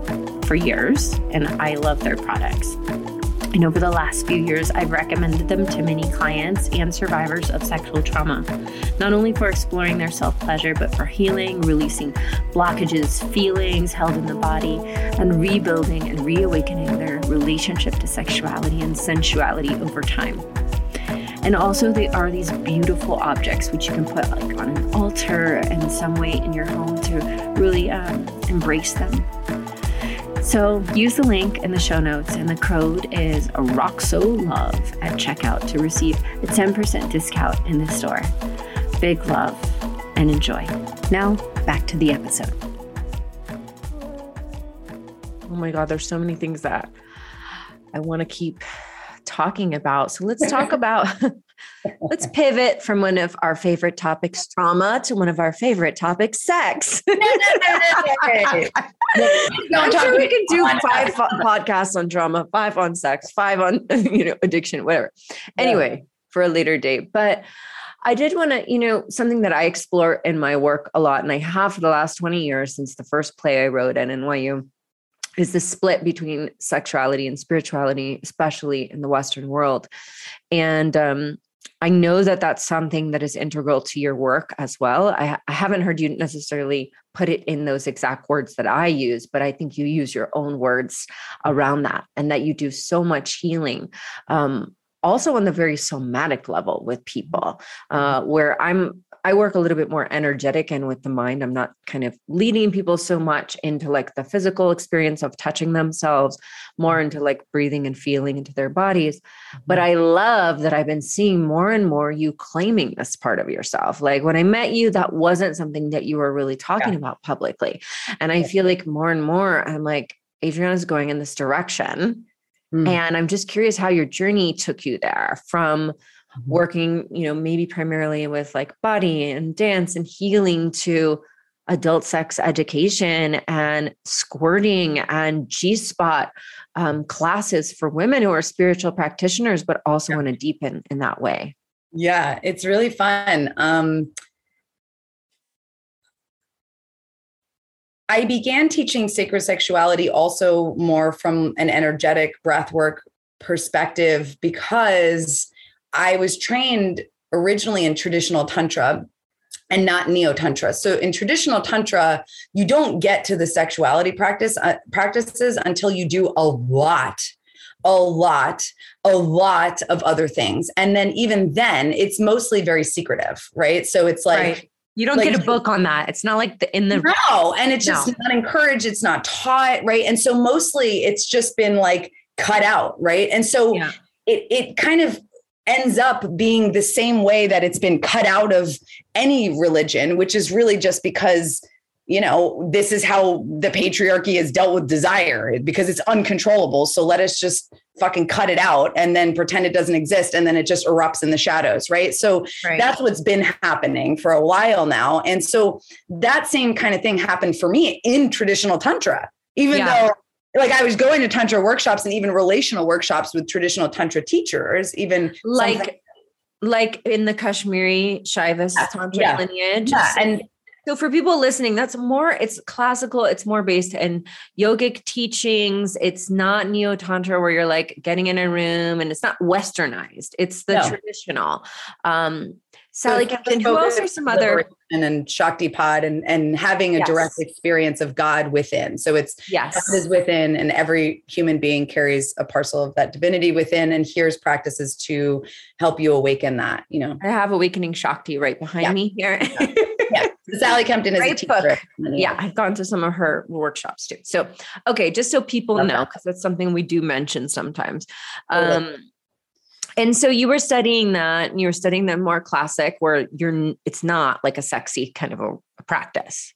for years, and I love their products. And over the last few years, I've recommended them to many clients and survivors of sexual trauma, not only for exploring their self pleasure, but for healing, releasing blockages, feelings held in the body, and rebuilding and reawakening their relationship to sexuality and sensuality over time. And also, they are these beautiful objects which you can put like on an altar and some way in your home to really um, embrace them. So use the link in the show notes, and the code is ROXOLOVE at checkout to receive a 10% discount in the store. Big love and enjoy. Now, back to the episode. Oh my God, there's so many things that I want to keep talking about. So let's talk about, let's pivot from one of our favorite topics, trauma, to one of our favorite topics, sex. no, I'm sure we can do five podcasts on trauma, five on sex, five on, you know, addiction, whatever. Anyway, yeah. for a later date. But I did want to, you know, something that I explore in my work a lot, and I have for the last 20 years since the first play I wrote at NYU is the split between sexuality and spirituality, especially in the Western world. And um, I know that that's something that is integral to your work as well. I, I, haven't heard you necessarily put it in those exact words that I use, but I think you use your own words around that and that you do so much healing. Um, also on the very somatic level with people, uh, where I'm I work a little bit more energetic and with the mind. I'm not kind of leading people so much into like the physical experience of touching themselves, more into like breathing and feeling into their bodies. But mm-hmm. I love that I've been seeing more and more you claiming this part of yourself. Like when I met you, that wasn't something that you were really talking yeah. about publicly. And I feel like more and more, I'm like, Adriana's going in this direction. Mm. And I'm just curious how your journey took you there from Mm-hmm. working, you know, maybe primarily with like body and dance and healing to adult sex education and squirting and G spot um, classes for women who are spiritual practitioners, but also yeah. want to deepen in that way. Yeah, it's really fun. Um, I began teaching sacred sexuality also more from an energetic breathwork perspective because I was trained originally in traditional tantra and not neo tantra. So in traditional tantra, you don't get to the sexuality practice uh, practices until you do a lot a lot a lot of other things and then even then it's mostly very secretive right so it's like right. You don't like, get a book on that. It's not like the in the no, and it's just no. not encouraged. It's not taught, right? And so mostly it's just been like cut out, right? And so yeah. it it kind of ends up being the same way that it's been cut out of any religion, which is really just because, you know, this is how the patriarchy has dealt with desire because it's uncontrollable. So let us just fucking cut it out and then pretend it doesn't exist and then it just erupts in the shadows, right? So right. that's what's been happening for a while now. And so that same kind of thing happened for me in traditional tantra. Even yeah. though like I was going to tantra workshops and even relational workshops with traditional tantra teachers, even like like in the Kashmiri Shaiva yeah, tantra yeah. lineage. Yeah, and so for people listening, that's more it's classical, it's more based in yogic teachings. It's not neo tantra where you're like getting in a room and it's not westernized. It's the no. traditional. Um Sally Kempton, who else are some other and then Pod and and having a yes. direct experience of God within. So it's yes, God is within, and every human being carries a parcel of that divinity within, and here's practices to help you awaken that. You know, I have awakening Shakti right behind yeah. me here. yeah. yeah. Sally Kempton is Great a teacher. Book. Yeah, I've gone to some of her workshops too. So okay, just so people okay. know, because that's something we do mention sometimes. Um, and so you were studying that and you were studying the more classic where you're it's not like a sexy kind of a, a practice.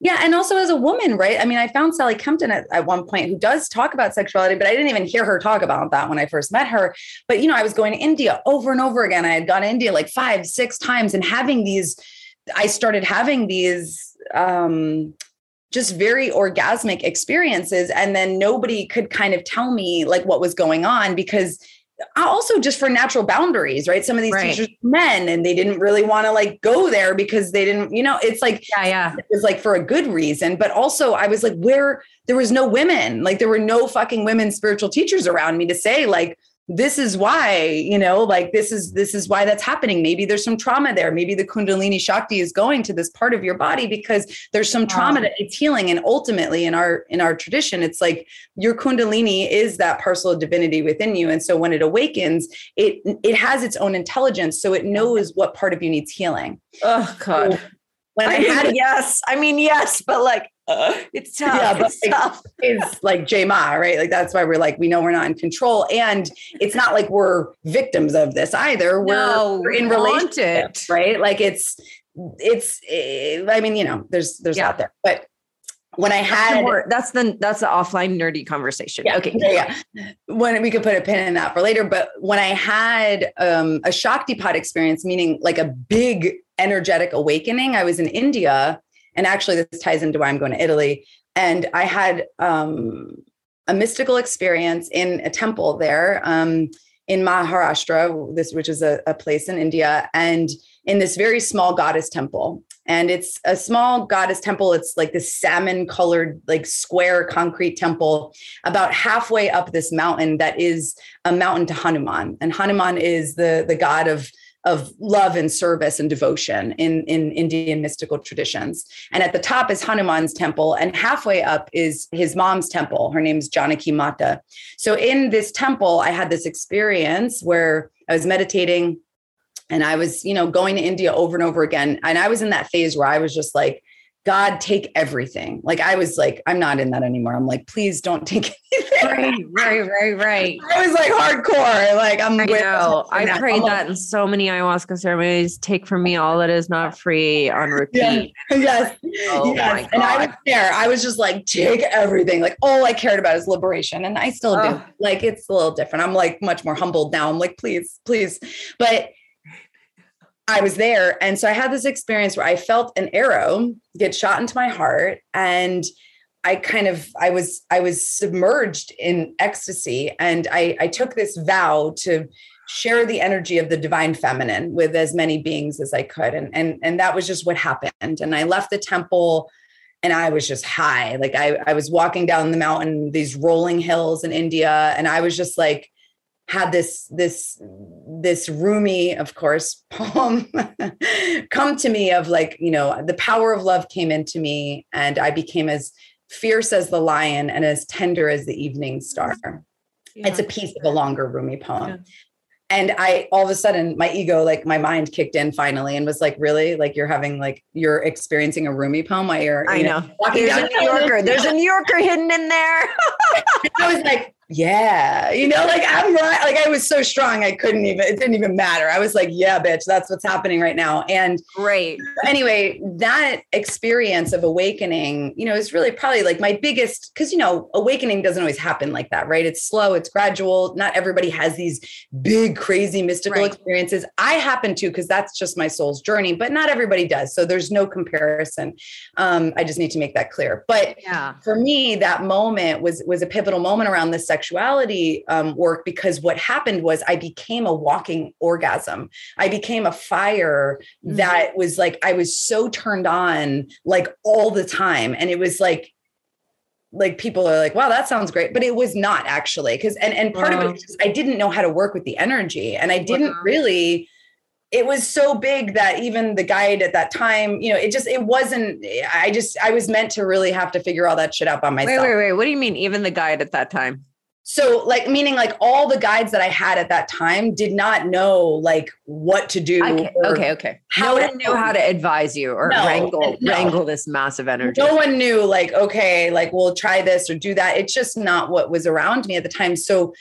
Yeah and also as a woman right? I mean i found sally kempton at, at one point who does talk about sexuality but i didn't even hear her talk about that when i first met her. But you know i was going to india over and over again. I had gone to india like five six times and having these i started having these um just very orgasmic experiences and then nobody could kind of tell me like what was going on because also just for natural boundaries, right? Some of these right. teachers men and they didn't really want to like go there because they didn't, you know, it's like yeah, yeah. It was like for a good reason. But also I was like, where there was no women, like there were no fucking women spiritual teachers around me to say, like, this is why you know like this is this is why that's happening. Maybe there's some trauma there. Maybe the kundalini shakti is going to this part of your body because there's some trauma that it's healing. And ultimately in our in our tradition it's like your kundalini is that parcel of divinity within you. And so when it awakens it it has its own intelligence. So it knows what part of you needs healing. Oh god. So when I, I had yes. I mean yes but like uh, it's tough. Yeah, but it's, tough. it's like J Ma, right? Like that's why we're like, we know we're not in control. And it's not like we're victims of this either. We're, no, we're in relationship, right? Like it's, it's, eh, I mean, you know, there's, there's yeah. out there, but when I had that's the that's the offline nerdy conversation. Yeah, okay. Yeah, yeah. When we could put a pin in that for later. But when I had um, a Shaktipat experience, meaning like a big energetic awakening, I was in India and actually this ties into why i'm going to italy. And i had um, a mystical experience in a temple there um, in maharashtra this which is a, a place in india and in this very small goddess temple. And it's a small goddess temple. It's like this salmon colored like square concrete temple about halfway up this mountain that is a mountain to hanuman. And hanuman is the the god of of love and service and devotion in, in Indian mystical traditions. And at the top is Hanuman's temple, and halfway up is his mom's temple. Her name name's Janaki Mata. So in this temple, I had this experience where I was meditating and I was, you know, going to India over and over again. And I was in that phase where I was just like, God, take everything. Like I was like, I'm not in that anymore. I'm like, please don't take anything. Right, right, right, right. I was like hardcore. Like I'm. I know. I prayed that in so many ayahuasca ceremonies. Take from me all that is not free on repeat. Yes, oh yes. And I was there. I was just like, take everything. Like all I cared about is liberation, and I still oh. do. Like it's a little different. I'm like much more humbled now. I'm like, please, please, but I was there. And so I had this experience where I felt an arrow get shot into my heart and I kind of I was I was submerged in ecstasy. And I I took this vow to share the energy of the divine feminine with as many beings as I could. And and and that was just what happened. And I left the temple and I was just high. Like I I was walking down the mountain these rolling hills in India. And I was just like had this this this Rumi, of course, poem come to me of like, you know, the power of love came into me and I became as fierce as the lion and as tender as the evening star. Yeah. It's a piece of a longer Rumi poem. Yeah. And I all of a sudden my ego, like my mind kicked in finally and was like, really? Like you're having like you're experiencing a Rumi poem while you're I know, know there's a New Yorker. There's a New Yorker hidden in there. I was like, yeah, you know, like I'm right. Like I was so strong, I couldn't even, it didn't even matter. I was like, yeah, bitch, that's what's happening right now. And great. Anyway, that experience of awakening, you know, is really probably like my biggest, because, you know, awakening doesn't always happen like that, right? It's slow, it's gradual. Not everybody has these big, crazy, mystical right. experiences. I happen to, because that's just my soul's journey, but not everybody does. So there's no comparison. Um, I just need to make that clear. But yeah. for me, that moment was was a pivotal moment around this sexuality um, work because what happened was I became a walking orgasm. I became a fire mm-hmm. that was like, I was so turned on like all the time. And it was like, like people are like, wow, that sounds great. But it was not actually. Cause and, and part wow. of it is I didn't know how to work with the energy. And I didn't wow. really it was so big that even the guide at that time, you know, it just it wasn't. I just I was meant to really have to figure all that shit out by myself. Wait, wait, wait. What do you mean? Even the guide at that time? So like meaning like all the guides that i had at that time did not know like what to do okay okay, okay. no one knew how to advise you or no, wrangle no. wrangle this massive energy no one knew like okay like we'll try this or do that it's just not what was around me at the time so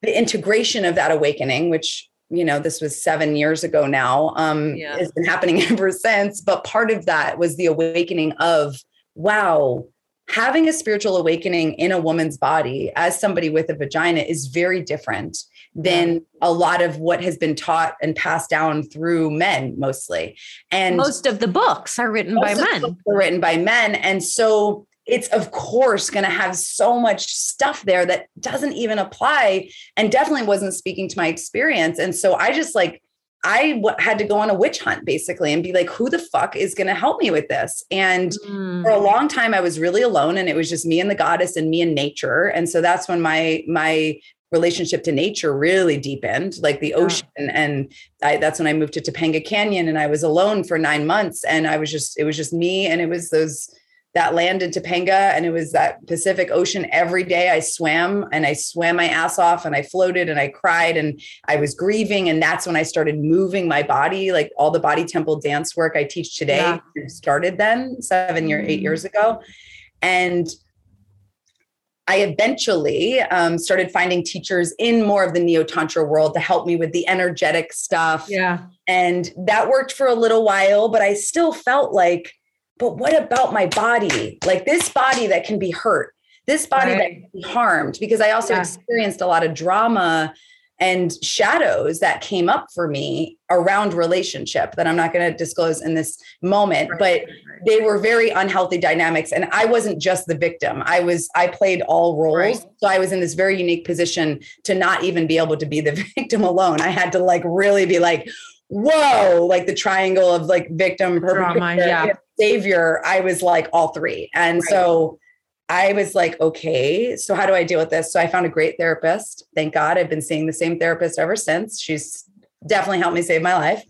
the integration of that awakening which you know this was seven years ago now um yeah. has been happening ever since but part of that was the awakening of wow having a spiritual awakening in a woman's body as somebody with a vagina is very different than a lot of what has been taught and passed down through men mostly. And most of the books are written by men. Are written by men. And so it's of course going to have so much stuff there that doesn't even apply and definitely wasn't speaking to my experience. And so I just like I w- had to go on a witch hunt basically and be like, who the fuck is going to help me with this? And mm. for a long time, I was really alone and it was just me and the goddess and me and nature. And so that's when my, my relationship to nature really deepened, like the ocean. And I, that's when I moved to Topanga Canyon and I was alone for nine months. And I was just, it was just me. And it was those, that land in Topanga and it was that Pacific Ocean every day. I swam and I swam my ass off and I floated and I cried and I was grieving. And that's when I started moving my body, like all the body temple dance work I teach today yeah. started then seven year, eight mm-hmm. years ago. And I eventually um, started finding teachers in more of the neo tantra world to help me with the energetic stuff. Yeah. And that worked for a little while, but I still felt like, but what about my body? Like this body that can be hurt, this body right. that can be harmed, because I also yeah. experienced a lot of drama and shadows that came up for me around relationship that I'm not going to disclose in this moment, right, but they were very unhealthy dynamics. And I wasn't just the victim. I was, I played all roles. Right. So I was in this very unique position to not even be able to be the victim alone. I had to like really be like, whoa, like the triangle of like victim, perpetrator Drama, yeah. Savior. I was like all three. And so I was like, okay, so how do I deal with this? So I found a great therapist. Thank God. I've been seeing the same therapist ever since. She's definitely helped me save my life.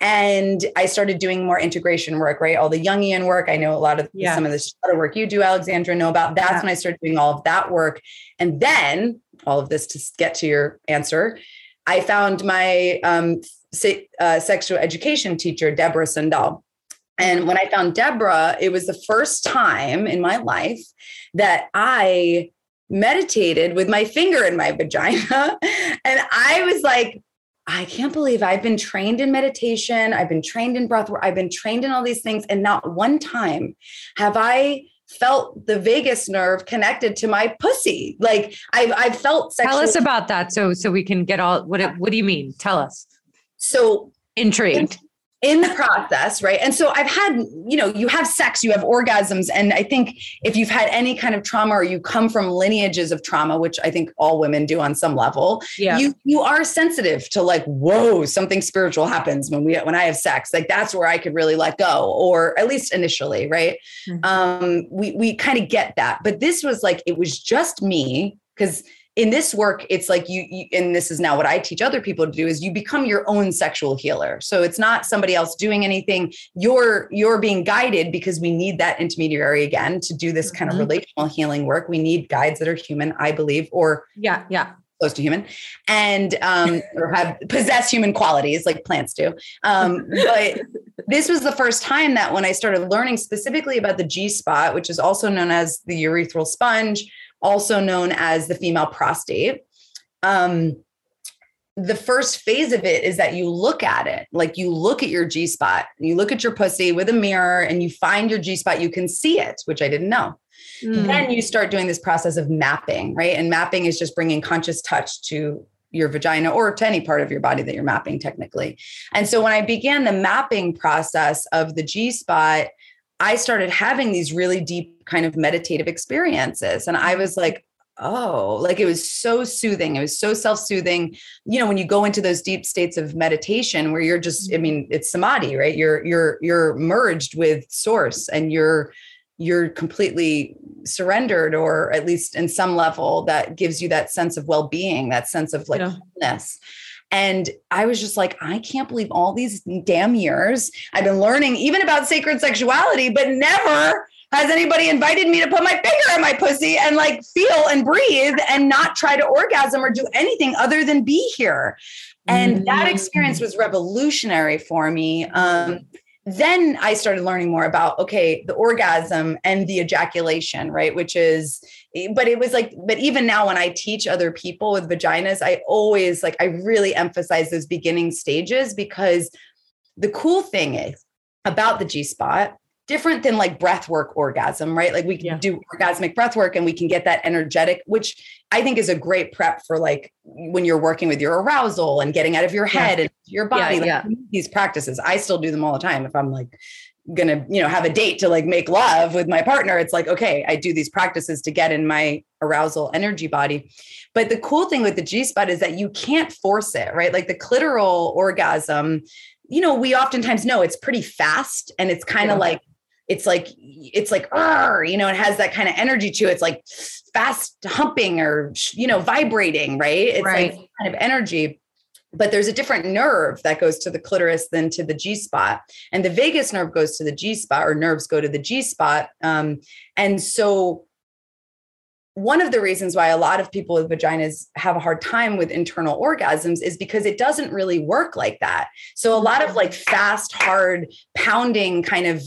And I started doing more integration work, right? All the Jungian work. I know a lot of yeah. some of the shadow work you do, Alexandra, know about. That's yeah. when I started doing all of that work. And then all of this to get to your answer, I found my um, se- uh, sexual education teacher, Deborah Sundahl. And when I found Deborah, it was the first time in my life that I meditated with my finger in my vagina. and I was like, I can't believe I've been trained in meditation. I've been trained in breath work. I've been trained in all these things. And not one time have I felt the vagus nerve connected to my pussy. Like I've, I've felt sexual- Tell us about that. So, so we can get all, what, what do you mean? Tell us. So intrigued in the process, right? And so I've had, you know, you have sex, you have orgasms. And I think if you've had any kind of trauma or you come from lineages of trauma, which I think all women do on some level, yeah. you you are sensitive to like, whoa, something spiritual happens when we when I have sex. Like that's where I could really let go, or at least initially, right? Mm-hmm. Um, we we kind of get that. But this was like, it was just me because in this work it's like you, you, and this is now what i teach other people to do is you become your own sexual healer. So it's not somebody else doing anything. You're you're being guided because we need that intermediary again to do this kind mm-hmm. of relational healing work. We need guides that are human i believe or yeah yeah. close to human and um, or have possess human qualities like plants do. Um, but this was the first time that when i started learning specifically about the g spot which is also known as the urethral sponge also known as the female prostate. Um, the first phase of it is that you look at it like you look at your G spot, you look at your pussy with a mirror and you find your G spot, you can see it, which I didn't know. Mm. Then you start doing this process of mapping, right? And mapping is just bringing conscious touch to your vagina or to any part of your body that you're mapping technically. And so when I began the mapping process of the G spot, I started having these really deep kind of meditative experiences. And I was like, oh, like it was so soothing. It was so self soothing. You know, when you go into those deep states of meditation where you're just, I mm-hmm. mean, it's samadhi, right? You're, you're, you're merged with source and you're, you're completely surrendered or at least in some level that gives you that sense of well-being that sense of like yeah. wholeness and I was just like, I can't believe all these damn years I've been learning even about sacred sexuality, but never has anybody invited me to put my finger in my pussy and like feel and breathe and not try to orgasm or do anything other than be here. And that mm-hmm. experience was revolutionary for me. Um, then I started learning more about okay, the orgasm and the ejaculation, right? Which is, but it was like, but even now when I teach other people with vaginas, I always like, I really emphasize those beginning stages because the cool thing is about the G spot different than like breath work orgasm, right? Like we can yeah. do orgasmic breath work and we can get that energetic, which I think is a great prep for like when you're working with your arousal and getting out of your head yeah. and your body. Yeah, like, these practices, I still do them all the time. If I'm like gonna, you know, have a date to like make love with my partner, it's like, okay, I do these practices to get in my arousal energy body. But the cool thing with the G spot is that you can't force it, right? Like the clitoral orgasm, you know, we oftentimes know it's pretty fast and it's kind of like it's like it's like you know it has that kind of energy to it it's like fast humping or you know vibrating right it's right. like kind of energy but there's a different nerve that goes to the clitoris than to the G spot. And the vagus nerve goes to the G spot, or nerves go to the G spot. Um, and so, one of the reasons why a lot of people with vaginas have a hard time with internal orgasms is because it doesn't really work like that. So, a lot of like fast, hard, pounding kind of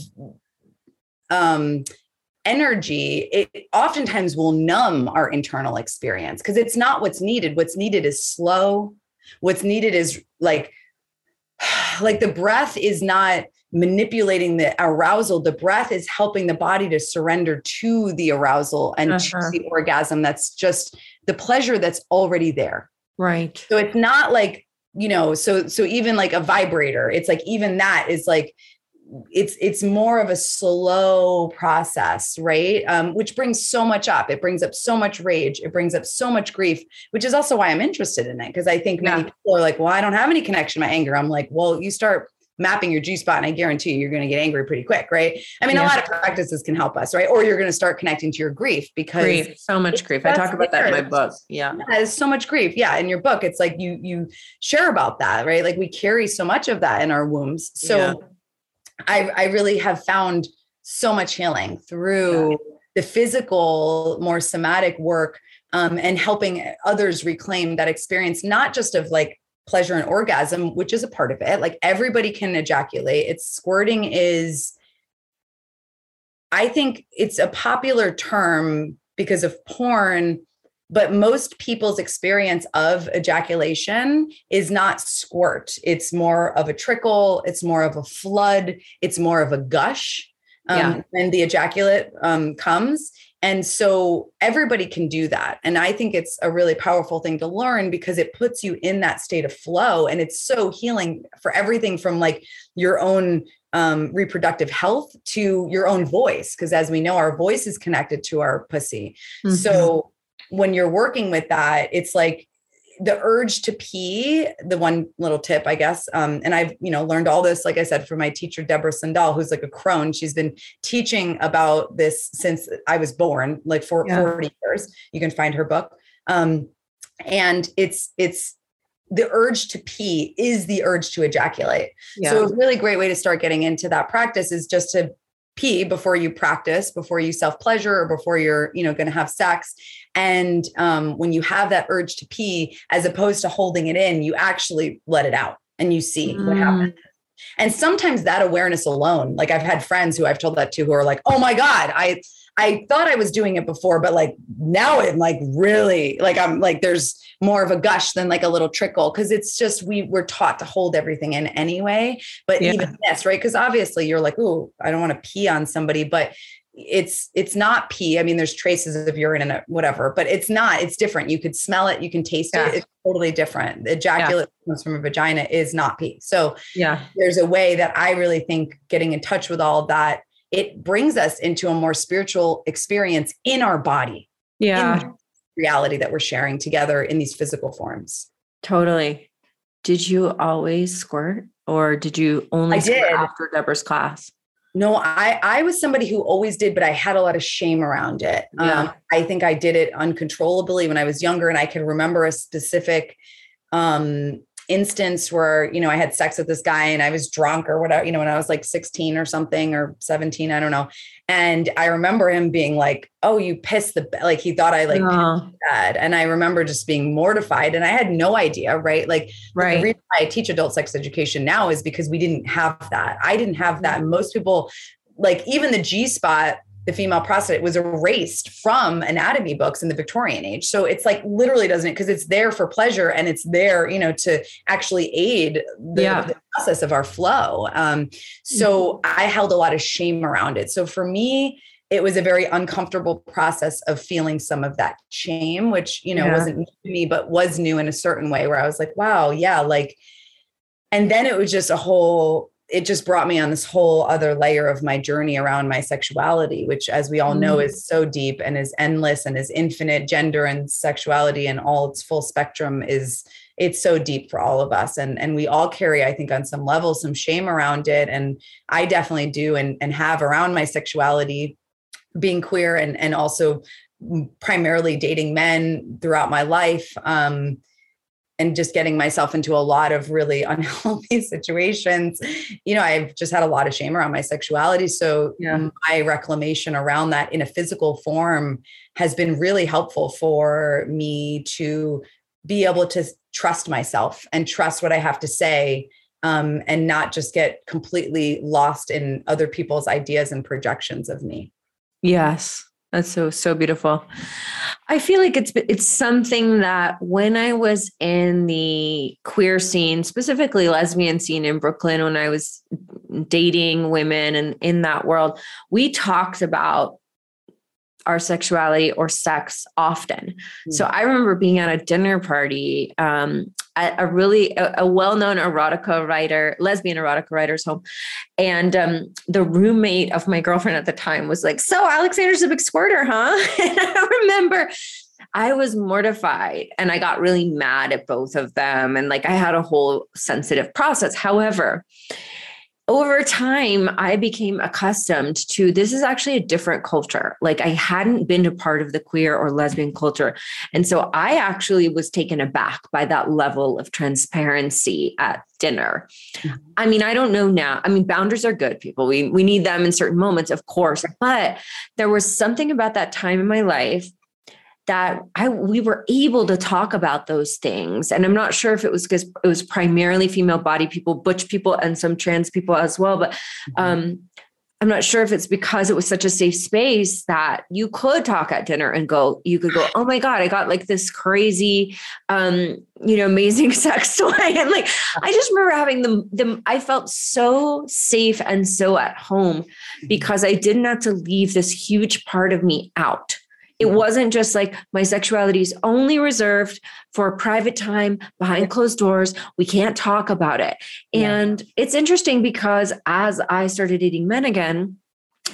um, energy, it oftentimes will numb our internal experience because it's not what's needed. What's needed is slow, What's needed is like, like the breath is not manipulating the arousal. The breath is helping the body to surrender to the arousal and uh-huh. to the orgasm. That's just the pleasure that's already there. Right. So it's not like, you know, so so even like a vibrator, it's like even that is like it's it's more of a slow process right um, which brings so much up it brings up so much rage it brings up so much grief which is also why i'm interested in it because i think many yeah. people are like well i don't have any connection to my anger i'm like well you start mapping your G spot, and I guarantee you, you're going to get angry pretty quick, right? I mean, yeah. a lot of practices can help us, right? Or you're going to start connecting to your grief because grief, so much grief. I talk about that in my book. Yeah. yeah, there's so much grief. Yeah, in your book, it's like you you share about that, right? Like we carry so much of that in our wombs. So yeah. I, I really have found so much healing through the physical, more somatic work um, and helping others reclaim that experience, not just of like pleasure and orgasm, which is a part of it. Like everybody can ejaculate. It's squirting is, I think it's a popular term because of porn but most people's experience of ejaculation is not squirt. It's more of a trickle. It's more of a flood. It's more of a gush um, yeah. when the ejaculate um, comes. And so everybody can do that. And i think it's a really powerful thing to learn because it puts you in that state of flow. And it's so healing for everything from like your own um, reproductive health to your own voice. Because as we know our voice is connected to our pussy. Mm-hmm. so when you're working with that, it's like the urge to pee the one little tip i guess um, and i've you know learned all this like i said from my teacher deborah Sundahl who's like a crone. She's been teaching about this since i was born like for yeah. 40 years. You can find her book. Um, and it's it's the urge to pee is the urge to ejaculate. Yeah. so a really great way to start getting into that practice is just to pee before you practice before you self pleasure or before you're you know going to have sex and um, when you have that urge to pee as opposed to holding it in you actually let it out and you see mm. what happens and sometimes that awareness alone like i've had friends who i've told that to who are like oh my god i I thought I was doing it before, but like now I'm like really like I'm like there's more of a gush than like a little trickle because it's just we were taught to hold everything in anyway. But yeah. even this, right? Because obviously you're like, oh, I don't want to pee on somebody, but it's it's not pee. I mean, there's traces of urine and uh, whatever, but it's not. It's different. You could smell it, you can taste yeah. it. It's totally different. The ejaculate yeah. comes from a vagina is not pee. So yeah, there's a way that I really think getting in touch with all that it brings us into a more spiritual experience in our body. Yeah. reality that we're sharing together in these physical forms. Totally. Did you always squirt or did you only I did. after Deborah's class? No, I I was somebody who always did, but I had a lot of shame around it. Yeah. Um, I think I did it uncontrollably when I was younger, and I can remember a specific um, instance where you know I had sex with this guy and I was drunk or whatever you know when I was like 16 or something or 17 I don't know. And I remember him being like oh you pissed the like he thought I like bad and I remember just being mortified and I had no idea right? Like right. the reason why I teach adult sex education now is because we didn't have that. I didn't have that. Mm-hmm. Most people like even the G spot the female prostate was erased from anatomy books in the Victorian age. So it's like literally doesn't it because it's there for pleasure and it's there, you know, to actually aid the, yeah. the process of our flow. Um, so mm-hmm. I held a lot of shame around it. So for me, it was a very uncomfortable process of feeling some of that shame, which, you know, yeah. wasn't new to me, but was new in a certain way where I was like, wow, yeah, like, and then it was just a whole it just brought me on this whole other layer of my journey around my sexuality, which, as we all know, mm. is so deep and is endless and is infinite. Gender and sexuality and all its full spectrum is it's so deep for all of us and and we all carry i think on some level some shame around it and i definitely do and and have around my sexuality being queer and and also primarily dating men throughout my life um and just getting myself into a lot of really unhealthy situations you know i've just had a lot of shame around my sexuality so yeah. my reclamation around that in a physical form has been really helpful for me to be able to trust myself and trust what I have to say um, and not just get completely lost in other people's ideas and projections of me. Yes. That's so so beautiful. I feel like it's it's something that when I was in the queer scene, specifically lesbian scene in Brooklyn when I was dating women and in that world, we talked about our sexuality or sex often. Mm-hmm. So I remember being at a dinner party um, at a really a, a, well-known erotica writer, lesbian erotica writer's home, and um, the roommate of my girlfriend at the time was like, "So Alexandra's a big squirter, huh?" and I remember. I was mortified and I got really mad at both of them. And like I had a whole sensitive process. However, over time, I became accustomed to this is actually a different culture. Like I hadn't been a part of the queer or lesbian culture. And so I actually was taken aback by that level of transparency at dinner. Mm-hmm. I mean, I don't know now. I mean, boundaries are good, people. We we need them in certain moments, of course. But there was something about that time in my life that I we were able to talk about those things. And I'm not sure if it was because it was primarily female body people, butch people, and some trans people as well. But mm-hmm. um, I'm not sure if it's because it was such a safe space that you could talk at dinner and go, you could go, oh my God, I got like this crazy, um, you know, amazing sex toy. And like, I just remember having them, them, I felt so safe and so at home mm-hmm. because I didn't have to leave this huge part of me out. It wasn't just like my sexuality is only reserved for private time behind closed doors. We can't talk about it. And yeah. it's interesting because as I started dating men again,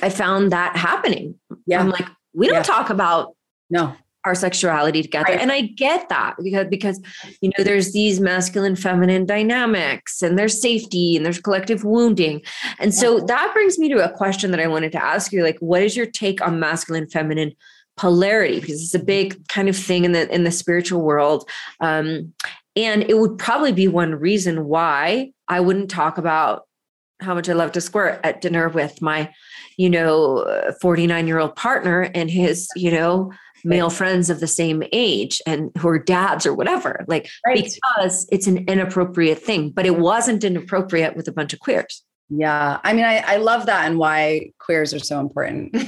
I found that happening. Yeah. I'm like, we don't yeah. talk about no our sexuality together. Right. And I get that because because you know there's these masculine feminine dynamics and there's safety and there's collective wounding. And so that brings me to a question that I wanted to ask you like what is your take on masculine feminine polarity because it's a big kind of thing in the in the spiritual world um, and it would probably be one reason why i wouldn't talk about how much i love to squirt at dinner with my you know 49 year old partner and his you know male friends of the same age and who are dads or whatever like right. because it's an inappropriate thing but it wasn't inappropriate with a bunch of queers yeah. I mean, I, I love that and why queers are so important.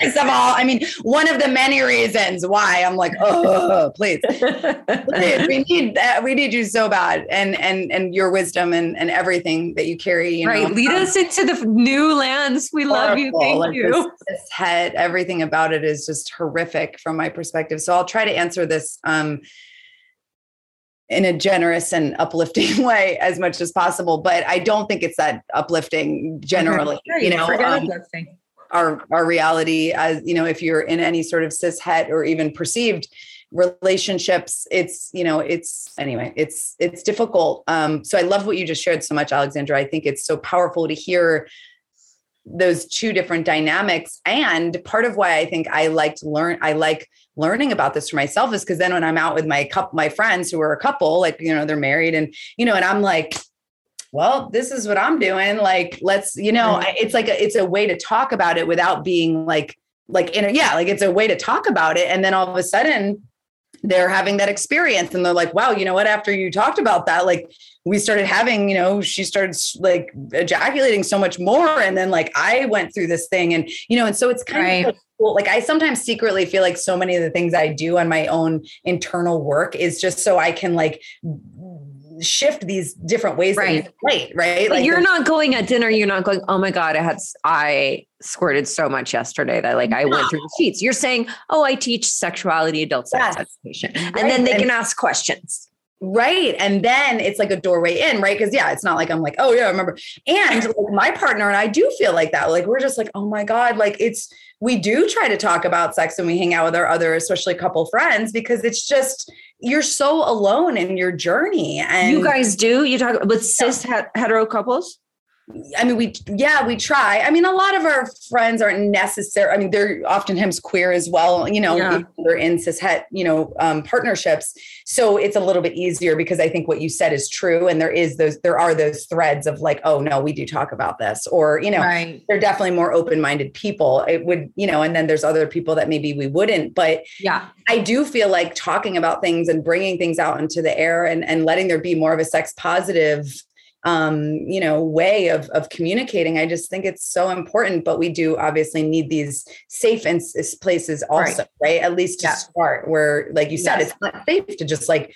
First of all, I mean, one of the many reasons why I'm like, oh, please, please we need that. We need you so bad. And, and, and your wisdom and, and everything that you carry, you right. Know, Lead um, us into the new lands. We love you. Thank like you. This, this, head, everything about it is just horrific from my perspective. So I'll try to answer this, um, in a generous and uplifting way as much as possible. But I don't think it's that uplifting generally. You know, um, our our reality as you know, if you're in any sort of cis het or even perceived relationships, it's you know, it's anyway, it's it's difficult. Um, so I love what you just shared so much, Alexandra. I think it's so powerful to hear those two different dynamics and part of why i think i like to learn i like learning about this for myself is because then when i'm out with my cup my friends who are a couple like you know they're married and you know and i'm like well this is what i'm doing like let's you know it's like a, it's a way to talk about it without being like like in a, yeah like it's a way to talk about it and then all of a sudden they're having that experience and they're like wow you know what after you talked about that like we started having you know she started like ejaculating so much more and then like i went through this thing and you know and so it's kind right. of cool. like i sometimes secretly feel like so many of the things i do on my own internal work is just so i can like shift these different ways right right right like you're not going at dinner you're not going oh my god i had i squirted so much yesterday that like i no. went through the sheets you're saying oh i teach sexuality adult sex yes. education and then they and, can ask questions Right. And then it's like a doorway in, right? Because yeah, it's not like I'm like, oh yeah, I remember. And like my partner and I do feel like that. Like we're just like, oh my God, like it's we do try to talk about sex when we hang out with our other, especially couple friends, because it's just you're so alone in your journey. And you guys do you talk with cis hetero couples? I mean, we, yeah, we try. I mean, a lot of our friends aren't necessary. I mean, they're oftentimes queer as well, you know, yeah. they're in cis het, you know, um, partnerships. So it's a little bit easier because I think what you said is true. And there is those, there are those threads of like, oh no, we do talk about this, or, you know, right. they're definitely more open-minded people. It would, you know, and then there's other people that maybe we wouldn't, but yeah, I do feel like talking about things and bringing things out into the air and, and letting there be more of a sex positive um, you know, way of of communicating. I just think it's so important. But we do obviously need these safe and places also, right? right? At least to yeah. start, where, like you said, yes. it's not safe to just like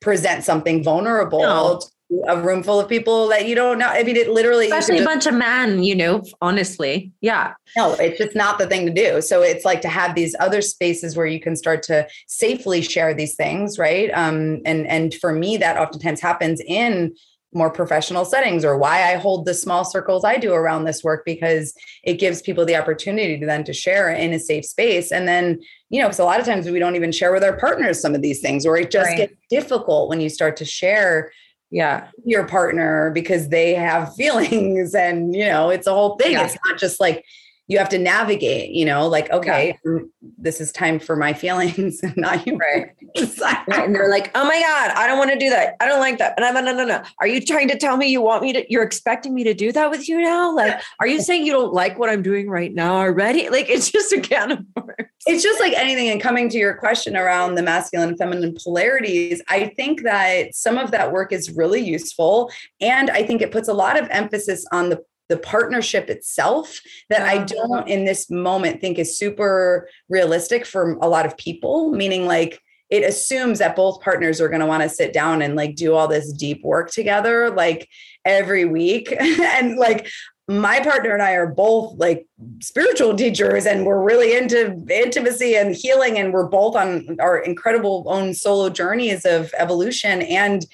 present something vulnerable. No. A room full of people that you don't know. I mean, it literally, especially a bunch of men, you know, honestly. Yeah. No, it's just not the thing to do. So it's like to have these other spaces where you can start to safely share these things, right? Um, and and for me, that oftentimes happens in more professional settings or why I hold the small circles I do around this work because it gives people the opportunity to then to share in a safe space. And then, you know, because a lot of times we don't even share with our partners some of these things, or it just right. gets difficult when you start to share yeah your partner because they have feelings and you know it's a whole thing yeah. it's not just like you have to navigate, you know, like, okay, yeah. this is time for my feelings and not you. Right. right. And they're like, oh my God, I don't want to do that. I don't like that. And I'm like, no, no, no. Are you trying to tell me you want me to, you're expecting me to do that with you now? Like, are you saying you don't like what I'm doing right now already? Like, it's just a can of worms. It's just like anything. And coming to your question around the masculine and feminine polarities, I think that some of that work is really useful. And I think it puts a lot of emphasis on the the partnership itself that I uh-huh. don't in this moment think is super realistic for a lot of people, meaning like it assumes that both partners are going to want to sit down and like do all this deep work together like every week. And like my partner and I are both like spiritual teachers and we're really into intimacy and healing and we're both on our incredible own solo journeys of evolution and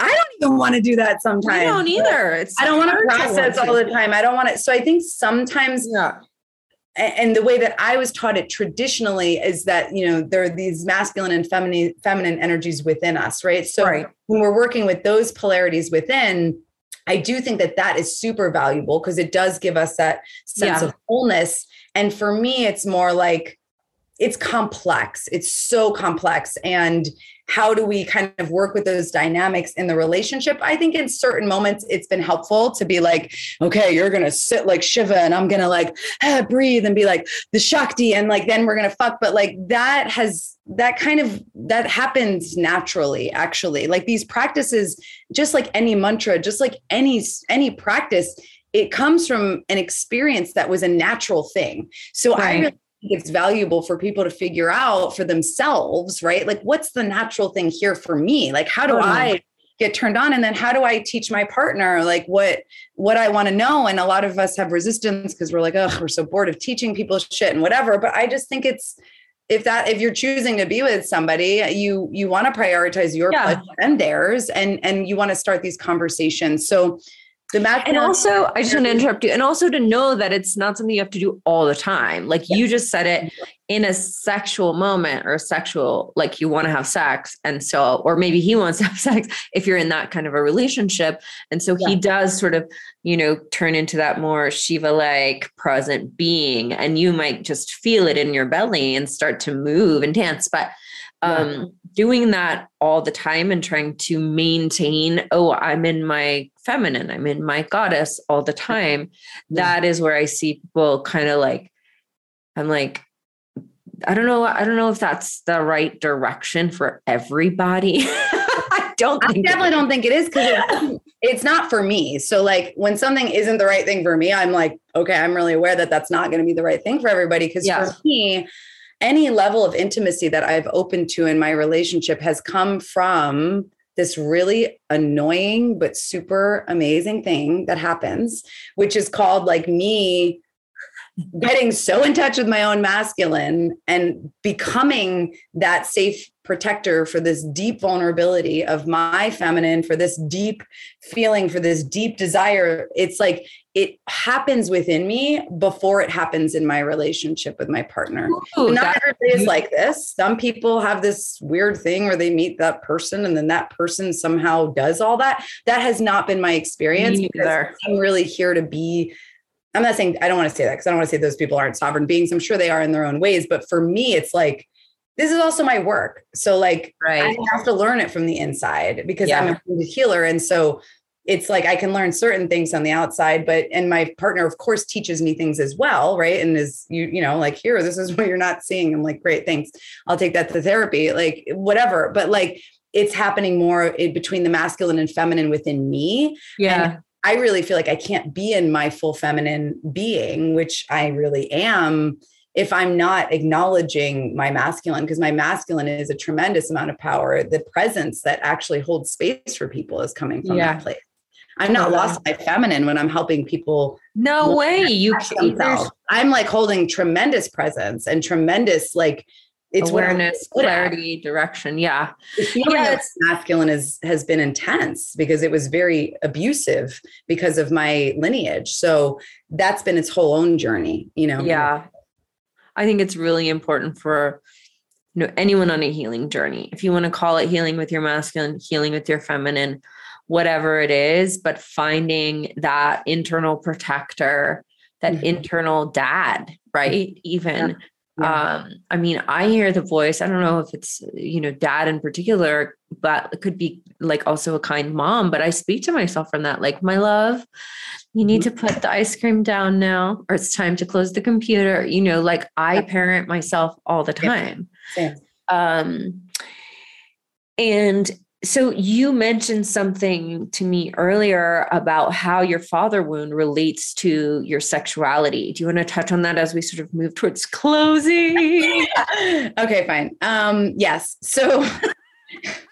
I don't even want to do that sometimes. I don't either. It's I don't want to process all the time. I don't want to. So I think sometimes, yeah. And the way that I was taught it traditionally is that you know there are these masculine and feminine feminine energies within us, right? So right. when we're working with those polarities within, I do think that that is super valuable because it does give us that sense yeah. of wholeness. And for me, it's more like it's complex. It's so complex, and how do we kind of work with those dynamics in the relationship? I think in certain moments it's been helpful to be like okay you're gonna sit like shiva and i'm gonna like ah, breathe and be like the shakti and like then we're gonna fuck. But like that has that kind of that happens naturally actually. Like these practices just like any mantra just like any any practice it comes from an experience that was a natural thing. So right. i really it's valuable for people to figure out for themselves, right? Like, what's the natural thing here for me? Like, how do oh, I get turned on and then how do i teach my partner like what what i want to know and a lot of us have resistance because we're like oh we're so bored of teaching people shit and whatever but i just think it's if that if you're choosing to be with somebody you you want to prioritize your yeah. pleasure and theirs and and you want to start these conversations so the math and also i just want to interrupt you and also to know that it's not something you have to do all the time. Like you just said it in a sexual moment or sexual like you want to have sex and so or maybe he wants to have sex if you're in that kind of a relationship. And so yeah. he does sort of you know turn into that more shiva like present being and you might just feel it in your belly and start to move and dance but um yeah. doing that all the time and trying to maintain oh i'm in my feminine i'm in my goddess all the time yeah. that is where i see people kind of like i'm like i don't know i don't know if that's the right direction for everybody i don't i definitely don't think it is because it, it's not for me so like when something isn't the right thing for me i'm like okay i'm really aware that that's not going to be the right thing for everybody because yeah. for me any level of intimacy that I've opened to in my relationship has come from this really annoying but super amazing thing that happens, which is called like me getting so in touch with my own masculine and becoming that safe protector for this deep vulnerability of my feminine, for this deep feeling, for this deep desire. It's like it happens within me before it happens in my relationship with my partner. Ooh, Not everybody is like this. Some people have this weird thing where they meet that person and then that person somehow does all that. That has not been my experience. Because I'm really here to be I'm not saying I don't want to say that because I don't want to say those people aren't sovereign beings. I'm sure they are in their own ways. But for me, it's like this is also my work. So like right. I have to learn it from the inside because yeah. I'm a healer. And so it's like I can learn certain things on the outside, but and my partner, of course, teaches me things as well, right? And is you, you know, like here, this is what you're not seeing. I'm like, great, thanks. I'll take that to therapy, like whatever. But like it's happening more in between the masculine and feminine within me. Yeah. And I really feel like I can't be in my full feminine being, which I really am, if I'm not acknowledging my masculine, because my masculine is a tremendous amount of power. The presence that actually holds space for people is coming from yeah. that place. I'm not lost my feminine when I'm helping people. No way. You can't I'm like holding tremendous presence and tremendous like it's awareness, clarity, direction. Yeah. yeah, masculine is has been intense because it was very abusive because of my lineage. So that's been its whole own journey, you know. Yeah. I think it's really important for you know anyone on a healing journey. If you want to call it healing with your masculine, healing with your feminine, whatever it is, but finding that internal protector, that mm-hmm. internal dad, right? Even yeah. Um, I mean, I hear the voice. I don't know if it's, you know, dad in particular, but it could be like also a kind mom. But I speak to myself from that, like, my love, you need to put the ice cream down now, or it's time to close the computer. You know, like I parent myself all the time. Yeah. Um, and so you mentioned something to me earlier about how your father wound relates to your sexuality. Do you want to touch on that as we sort of move towards closing? okay, fine. Um, yes. So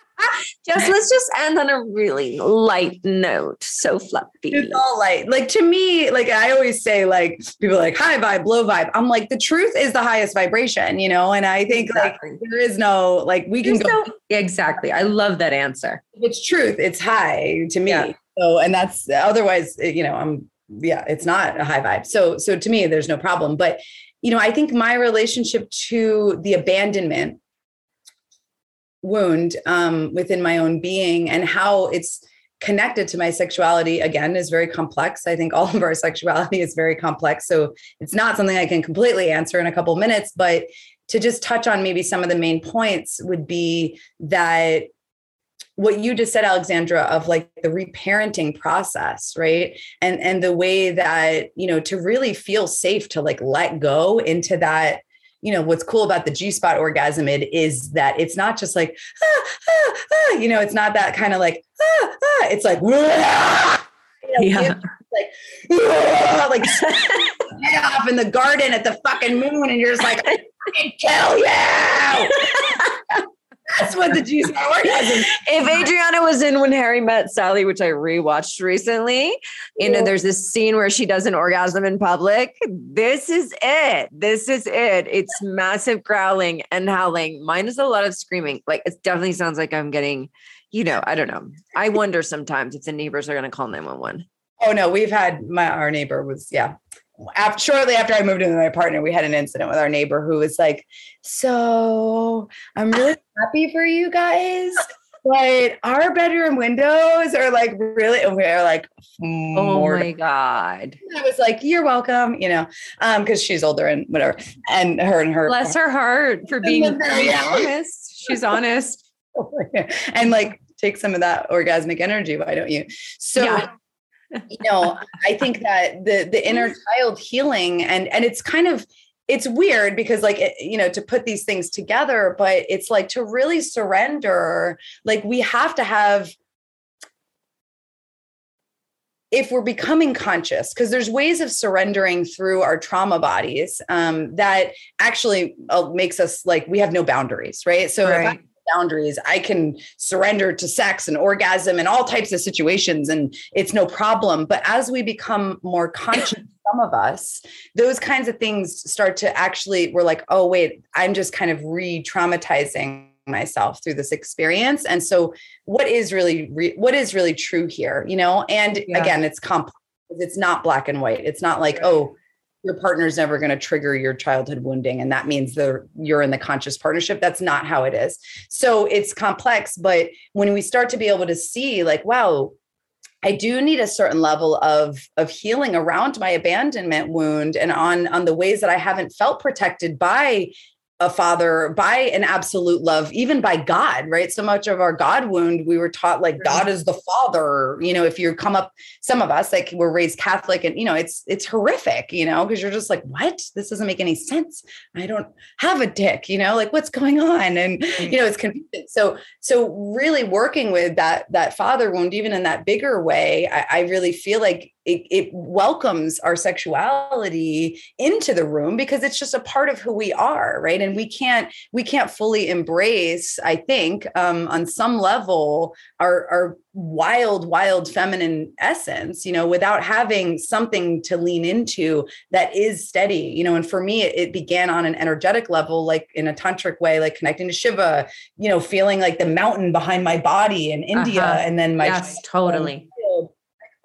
just let's just end on a really light note. So fluffy. It's all light. Like to me, like I always say, like people like high vibe, low vibe. I'm like, the truth is the highest vibration, you know? And I think exactly. like there is no like we There's can go no, exactly. I love that answer. It's truth, it's high to me. Yeah. So and that's otherwise, eh, you know, I'm yeah, it's not a high vibe. So so to me, there's no problem. But you know, I think my relationship to the abandonment wound um, within my own being and how it's connected to my sexuality again is very complex. I think all of our sexuality is very complex so it's not something i can completely answer in a couple minutes but to just touch on maybe some of the main points would be that what you just said alexandra of like the reparenting process right? And and the way that you know to really feel safe to like let go into that you know what's cool about the G spot orgasm it is that it's not just like ah, ah, ah, you know it's not that kind of like ah, ah, it's like you know, yeah. like like head off in the garden at the fucking moon and you're just like I can kill you that's what the G spot orgasm. If Adriana was in when Harry met Sally, which I rewatched recently, you know, there's this scene where she does an orgasm in public. This is it. This is it. It's massive growling and howling. Mine is a lot of screaming. Like it definitely sounds like I'm getting, you know, I don't know. I wonder sometimes if the neighbors are going to call 911. Oh no, we've had my our neighbor was yeah after, shortly after I moved in with my partner, we had an incident with our neighbor who was like, "So I'm really happy for you guys, but our bedroom windows are like really." And we are like, "Oh my god!" I was like, "You're welcome," you know, um, because she's older and whatever, and her and her bless her heart for being honest. She's honest, and like take some of that orgasmic energy. Why don't you? So. Yeah you know i think that the the inner child healing and and it's kind of it's weird because like it, you know to put these things together but it's like to really surrender like we have to have if we're becoming conscious because there's ways of surrendering through our trauma bodies um, that actually uh, makes us like we have no boundaries right? So right boundaries. I can surrender to sex and orgasm and all types of situations, and it's no problem. But as we become more conscious some of us, those kinds of things start to actually, we're like, oh, wait, I'm just kind of re traumatizing myself through this experience and so what is really re- what is really true here you know and yeah. again it's complex it's not black and white it's not like oh your partner's never going to trigger your childhood wounding and that means the you're in the conscious partnership. That's not how it is. So it's complex but when we start to be able to see like wow I do need a certain level of of healing around my abandonment wound and on on the ways that I haven't felt protected by a father by an absolute love even by god right? So much of our god wound we were taught like god is the father you know if you come up some of us like we're raised catholic and you know it's it's horrific you know because you're just like what? This doesn't make any sense. I don't have a dick you know like what's going on? And mm. you know it's confusing so so really working with that that father wound even in that bigger way I, I really feel like it, it welcomes our sexuality into the room because it's just a part of who we are right? And we can't we can't fully embrace i think um, on some level our our wild wild feminine essence you know without having something to lean into that is steady you know? And for me it, it began on an energetic level like in a tantric way like connecting to shiva you know feeling like the mountain behind my body in india uh-huh. and then my yes totally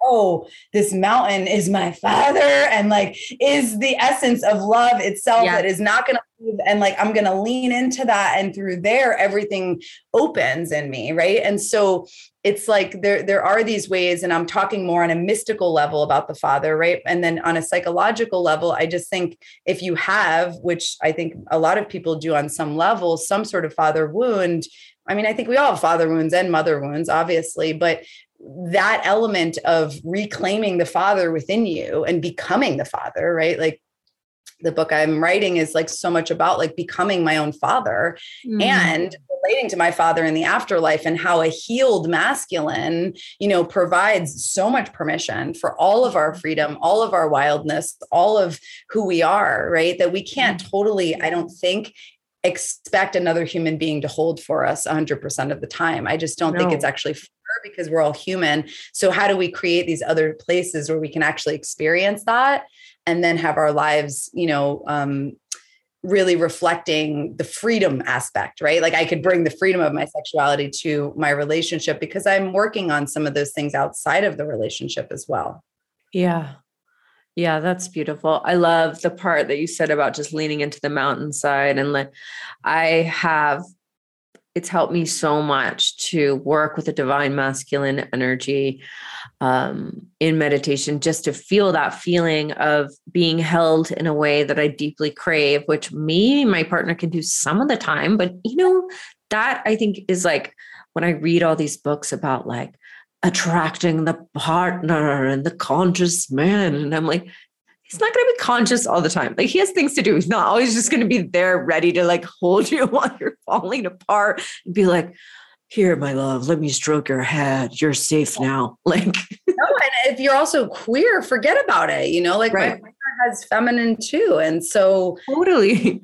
oh, this mountain is my father, and like is the essence of love itself yeah. that is not going to leave. And like I'm going to lean into that, and through there, everything opens in me, right? And so it's like there there are these ways, and I'm talking more on a mystical level about the father, right? And then on a psychological level, I just think if you have, which I think a lot of people do on some level, some sort of father wound. I mean, I think we all have father wounds and mother wounds, obviously, but that element of reclaiming the father within you and becoming the father, right? Like the book I'm writing is like so much about like becoming my own father mm. and relating to my father in the afterlife and how a healed masculine, you know, provides so much permission for all of our freedom, all of our wildness, all of who we are, right? That we can't mm. totally, I don't think, expect another human being to hold for us 100% of the time. I just don't no. think it's actually fair because we're all human. So, how do we create these other places where we can actually experience that and then have our lives, you know, um, really reflecting the freedom aspect, right? Like I could bring the freedom of my sexuality to my relationship because I'm working on some of those things outside of the relationship as well. Yeah. Yeah, that's beautiful. I love the part that you said about just leaning into the mountainside and like I have it's helped me so much to work with the divine masculine energy um, in meditation, just to feel that feeling of being held in a way that I deeply crave, which me, my partner can do some of the time. But, you know, that I think is like when I read all these books about like attracting the partner and the conscious man, and I'm like, he's not going to be conscious all the time. Like he has things to do. He's not always just going to be there ready to like hold you while you're falling apart and be like, here, my love, let me stroke your head. You're safe now. Like, no, and if you're also queer, forget about it. You know, like right. my partner has feminine too. And so totally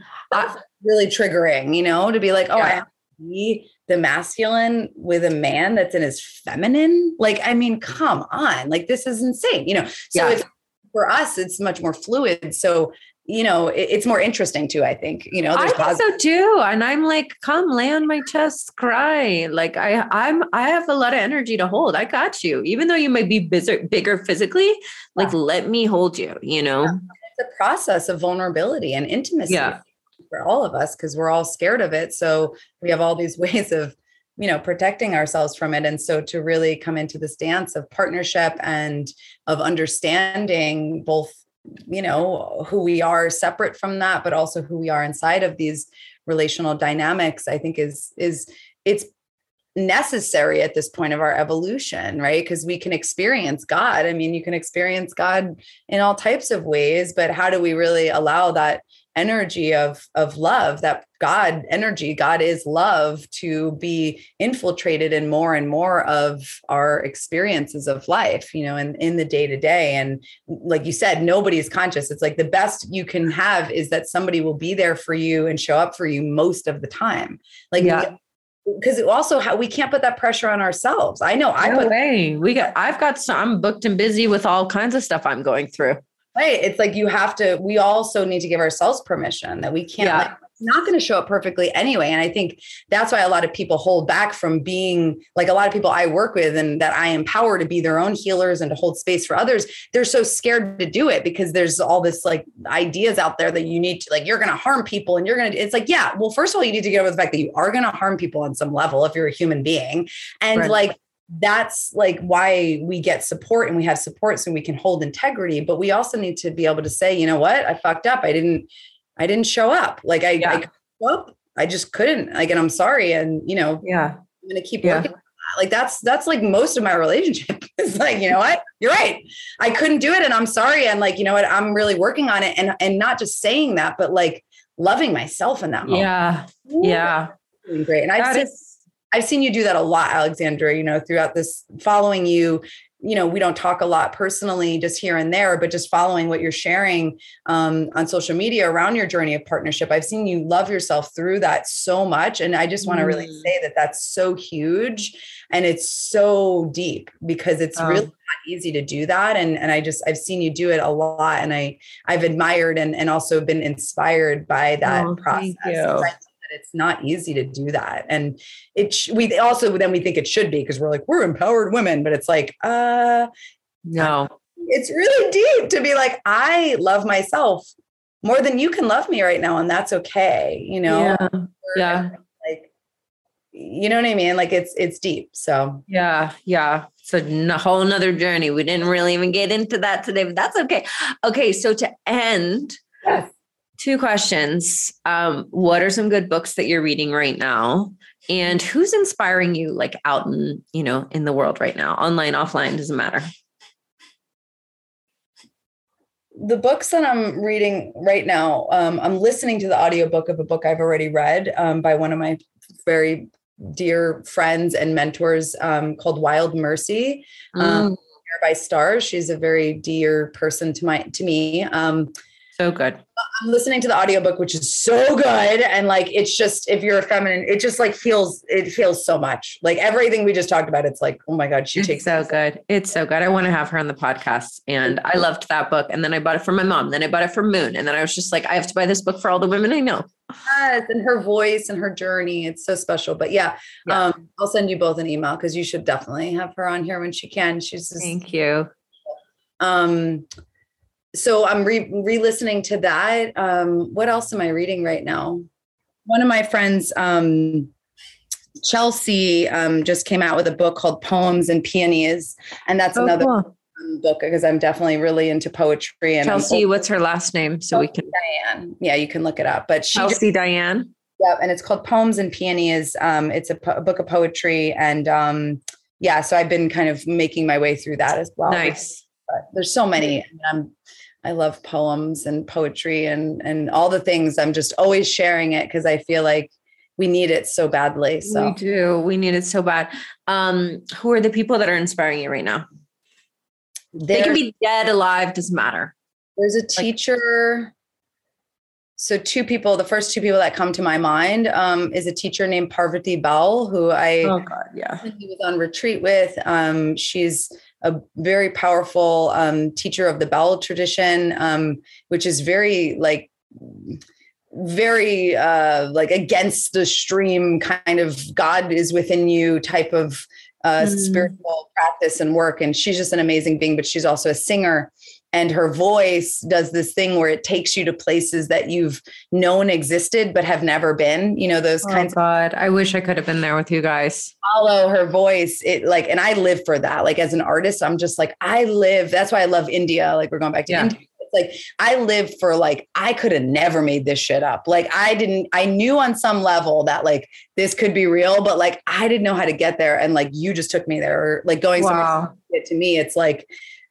really triggering, you know, to be like, oh, yeah. I have to be the masculine with a man that's in his feminine. Like, I mean, come on, like this is insane, you know. So yeah. it's for us, it's much more fluid. So, you know, it, it's more interesting too, I think, you know, I think positive- so too. And I'm like, come lay on my chest, cry. Like I, I'm, I have a lot of energy to hold. I got you. Even though you might be bigger, bigger physically, like yeah. let me hold you, you know? Yeah. It's a process of vulnerability and intimacy. Yeah. For all of us, because we're all scared of it. So we have all these ways of you know protecting ourselves from it and so to really come into this dance of partnership and of understanding both you know who we are separate from that but also who we are inside of these relational dynamics i think is is it's necessary at this point of our evolution right because we can experience god i mean you can experience god in all types of ways but how do we really allow that energy of of love that god energy god is love to be infiltrated in more and more of our experiences of life you know and in, the day to day and like you said nobody's conscious. It's like the best you can have is that somebody will be there for you and show up for you most of the time. Like yeah. because also how we can't put that pressure on ourselves. I know I no put way. We got I've got some I'm booked and busy with all kinds of stuff I'm going through Right. It's like you have to, we also need to give ourselves permission that we can't, yeah. like, not going to show up perfectly anyway. And I think that's why a lot of people hold back from being like a lot of people I work with and that I empower to be their own healers and to hold space for others. They're so scared to do it because there's all this like ideas out there that you need to, like, you're going to harm people and you're going to, it's like, yeah, well, first of all, you need to get over the fact that you are going to harm people on some level if you're a human being. And right. like, that's like why we get support and we have support so we can hold integrity. But we also need to be able to say you know what? I fucked up. I didn't i didn't show up. Like i yeah. I, well, I just couldn't. Like and i'm sorry. And you know yeah. I'm gonna keep yeah. working like that's that's like most of my relationship. It's like you know what? You're right. I couldn't do it and i'm sorry. And like you know what? I'm really working on it and and not just saying that but like loving myself in that moment. Yeah. Yeah. Great. And i've I've seen you do that a lot, Alexandra, you know, throughout this following you. You know, we don't talk a lot personally, just here and there, but just following what you're sharing um, on social media around your journey of partnership. I've seen you love yourself through that so much. And I just want to really mm. say that that's so huge and it's so deep because it's um, really not easy to do that. And, and I just, I've seen you do it a lot and I, I've admired and, and also been inspired by that oh, process it's not easy to do that. And it, sh- we also, then we think it should be because we're like, we're empowered women, but it's like, uh, no, it's really deep to be like, I love myself more than you can love me right now. And that's okay. You know? Yeah. yeah. Like, you know what I mean? Like it's, it's deep. So yeah. Yeah. It's a whole nother journey. We didn't really even get into that today, but that's okay. Okay. So to end, yes Two questions. Um, what are some good books that you're reading right now? And who's inspiring you like out in, you know, in the world right now? Online, offline, doesn't matter. The books that I'm reading right now, um, I'm listening to the audiobook of a book I've already read um, by one of my very dear friends and mentors um, called Wild Mercy. Um, mm. by Stars. She's a very dear person to my to me. Um, so good. I'm listening to the audiobook, which is so good. And like, it's just, if you're a feminine, it just like feels, it feels so much like everything we just talked about. It's like, oh my God, she it's takes so good. It's so good. I want to have her on the podcast. And I loved that book. And then I bought it for my mom. Then I bought it for Moon. And then I was just like, I have to buy this book for all the women I know. Yes. And her voice and her journey. It's so special. But yeah, yeah. Um, I'll send you both an email because you should definitely have her on here when she can. She's just, thank you. Um, so I'm re listening to that. Um, what else am I reading right now? One of my friends, um, Chelsea, um, just came out with a book called Poems and Peonies, and that's oh, another cool. book because I'm definitely really into poetry. And Chelsea, what's her last name? So Chelsea we can Diane. Yeah, you can look it up. But she Chelsea just, Diane. Yep, and it's called Poems and Peonies. Um, it's a, po- a, book of poetry, and um, yeah, so I've been kind of making my way through that as well. Nice. But there's so many. I'm I love poems and poetry and and all the things. I'm just always sharing it because I feel like we need it so badly. So we do. We need it so bad. Um, who are the people that are inspiring you right now? There, they can be dead, alive, doesn't matter. There's a teacher. So two people, the first two people that come to my mind um, is a teacher named Parvathy Baul, who I oh god, yeah, he was on retreat with. Um, she's a very powerful um, teacher of the Baul tradition, um, which is very like very uh, like against the stream kind of God is within you type of uh, mm. spiritual practice and work. And she's just an amazing being, but she's also a singer and her voice does this thing where it takes you to places that you've known existed but have never been you know those oh kinds god. I wish i could have been there with you guys. Follow her voice. It like and i live for that. Like as an artist i'm just like i live that's why i love india like we're going back to yeah. india. It's like i live for like i could have never made this shit up. Like i didn't i knew on some level that like this could be real but like i didn't know how to get there and like you just took me there or like going wow. somewhere to me it's like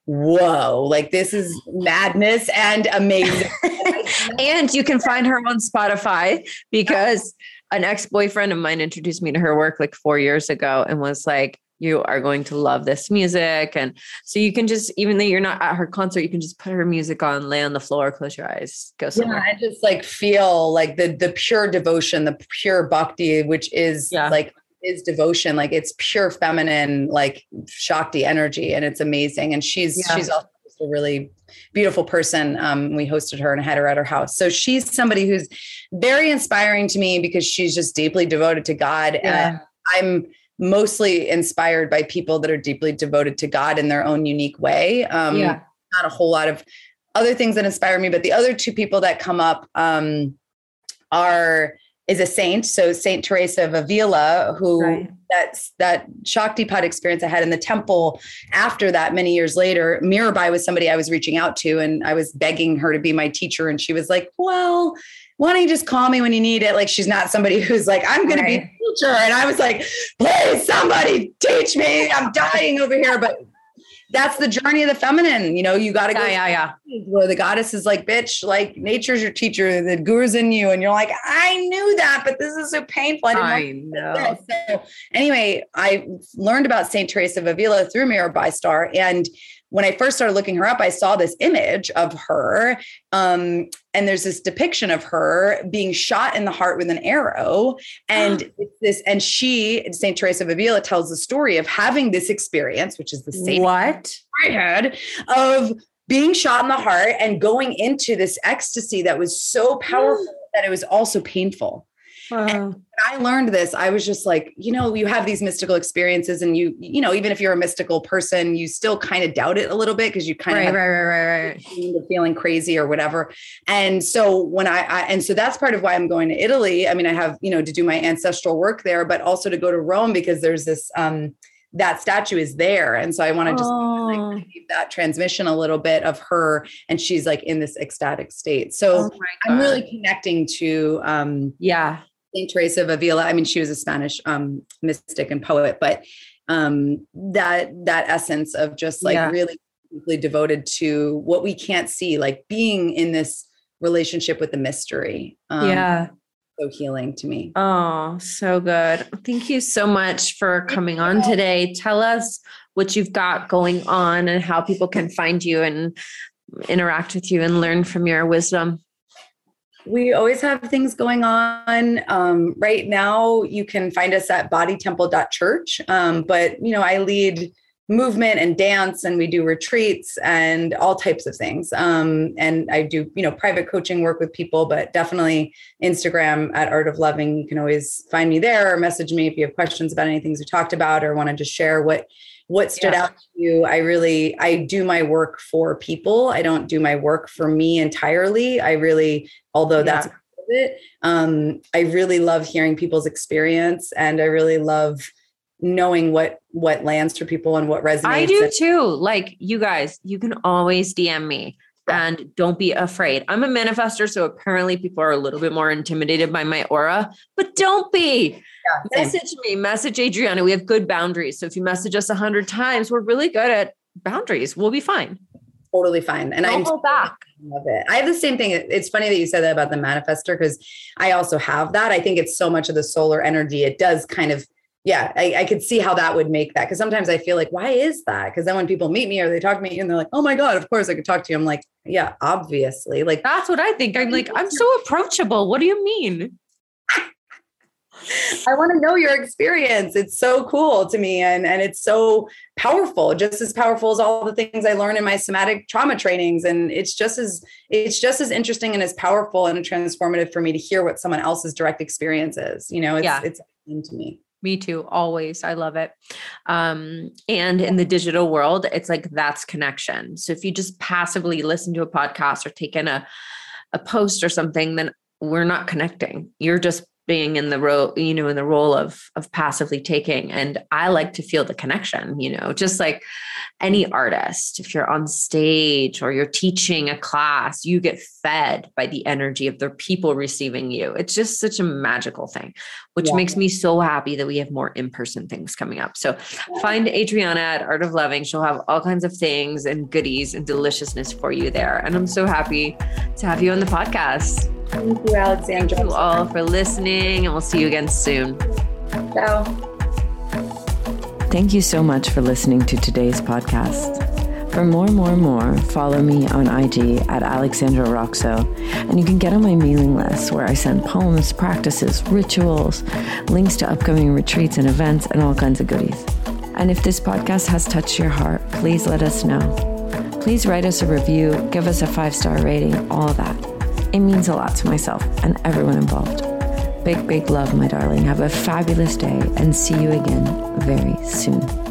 whoa, like this is madness and amazing. and you can find her on Spotify because an ex boyfriend of mine introduced me to her work like four years ago and was like, you are going to love this music. And so you can just, even though you're not at her concert, you can just put her music on, lay on the floor, close your eyes, go somewhere. Yeah, I just like feel like the the pure devotion, the pure bhakti, which is yeah. like is devotion like it's pure feminine like shakti energy and it's amazing and she's yeah. she's also a really beautiful person. Um, we hosted her and had her at her house. So she's somebody who's very inspiring to me because she's just deeply devoted to God. Yeah. And I'm mostly inspired by people that are deeply devoted to God in their own unique way. Um, yeah. Not a whole lot of other things that inspire me, but the other two people that come up um, are is a saint. So Saint Teresa of Avila, who right. that's that Shaktipat experience I had in the temple. After that, many years later, Mirabai was somebody I was reaching out to, and I was begging her to be my teacher, and she was like, "Well." Why don't you just call me when you need it? Like she's not somebody who's like, I'm gonna right. be a teacher. And I was like, please somebody teach me. I'm dying over here. But that's the journey of the feminine. You know, you got to go. Yeah, yeah, yeah. Where the goddess is like, bitch, like nature's your teacher, the guru's in you. And you're like, I knew that, but this is so painful. I, I know. So anyway, I learned about St. Teresa of Avila through Mirabai Starr. And when I first started looking her up, I saw this image of her. Um, and there's this depiction of her being shot in the heart with an arrow. And this, and she, St. Teresa of Avila, tells the story of having this experience, which is the same what I had of being shot in the heart and going into this ecstasy that was so powerful that it was also painful. Wow. I learned this, I was just like, you know, you have these mystical experiences, and you, you know, even if you're a mystical person, you still kind of doubt it a little bit because you kind right, of right, right, right, right, feeling crazy or whatever. And so when I, I, and so that's part of why I'm going to Italy. I mean, I have, you know, to do my ancestral work there, but also to go to Rome because there's this, um, that statue is there. And so I want to just like, that transmission a little bit of her. And she's like in this ecstatic state. So oh I'm really connecting to, um, yeah, Saint Teresa of Avila. I mean, she was a Spanish um, mystic and poet, but um, that that essence of just like yeah. really deeply devoted to what we can't see, like being in this relationship with the mystery. Um, yeah. So healing to me. Oh, so good. Thank you so much for coming on today. Tell us what you've got going on and how people can find you and interact with you and learn from your wisdom. We always have things going on. Um, right now, you can find us at bodytemple.church. Um, but, you know, I lead movement and dance and we do retreats and all types of things um, and i do you know private coaching work with people but definitely instagram at art of loving you can always find me there or message me if you have questions about anything we talked about or want to just share what what stood yeah. out to you? I really i do my work for people. I don't do my work for me entirely. I really although yeah. that's it um, i really love hearing people's experience and i really love knowing what what lands for people and what resonates i do too. Like you guys you can always dm me and don't be afraid. I'm a manifester, so apparently people are a little bit more intimidated by my aura, but don't be. Yeah, message me, message Adriana. We have good boundaries. So if you message us a hundred times, we're really good at boundaries. We'll be fine. Totally fine. And I'm hold back. Love it. I have the same thing. It's funny that you said that about the manifester because I also have that. I think it's so much of the solar energy. It does kind of yeah, I, I, could see how that would make that. Cause sometimes I feel like, why is that? Cause then when people meet me or they talk to me and they're like, oh my God, of course I could talk to you. I'm like, yeah, obviously. Like that's what I think. I'm like, I'm so approachable. What do you mean? I want to know your experience. It's so cool to me and, and it's so powerful, just as powerful as all the things I learned in my somatic trauma trainings. And it's just as it's just as interesting and as powerful and transformative for me to hear what someone else's direct experience is. You know, it's yeah. it's to me. Me too, always. I love it. Um, and in the digital world, it's like that's connection. So if you just passively listen to a podcast or take in a, a post or something, then we're not connecting. You're just being in the role, you know, in the role of of passively taking. And I like to feel the connection, you know, just like any artist, if you're on stage or you're teaching a class, you get fed by the energy of the people receiving you. It's just such a magical thing, which yeah. makes me so happy that we have more in-person things coming up. So find Adriana at Art of Loving. She'll have all kinds of things and goodies and deliciousness for you there. And I'm so happy to have you on the podcast. Thank you, Alexandra. Thank you all for listening, and we'll see you again soon. Ciao. Thank you so much for listening to today's podcast. For more, more, more, follow me on IG at Alexandra Roxo, and you can get on my mailing list where I send poems, practices, rituals, links to upcoming retreats and events, and all kinds of goodies. And if this podcast has touched your heart, please let us know. Please write us a review, give us a five star rating, all of that. It means a lot to myself and everyone involved. Big, big love, my darling. Have a fabulous day and see you again very soon.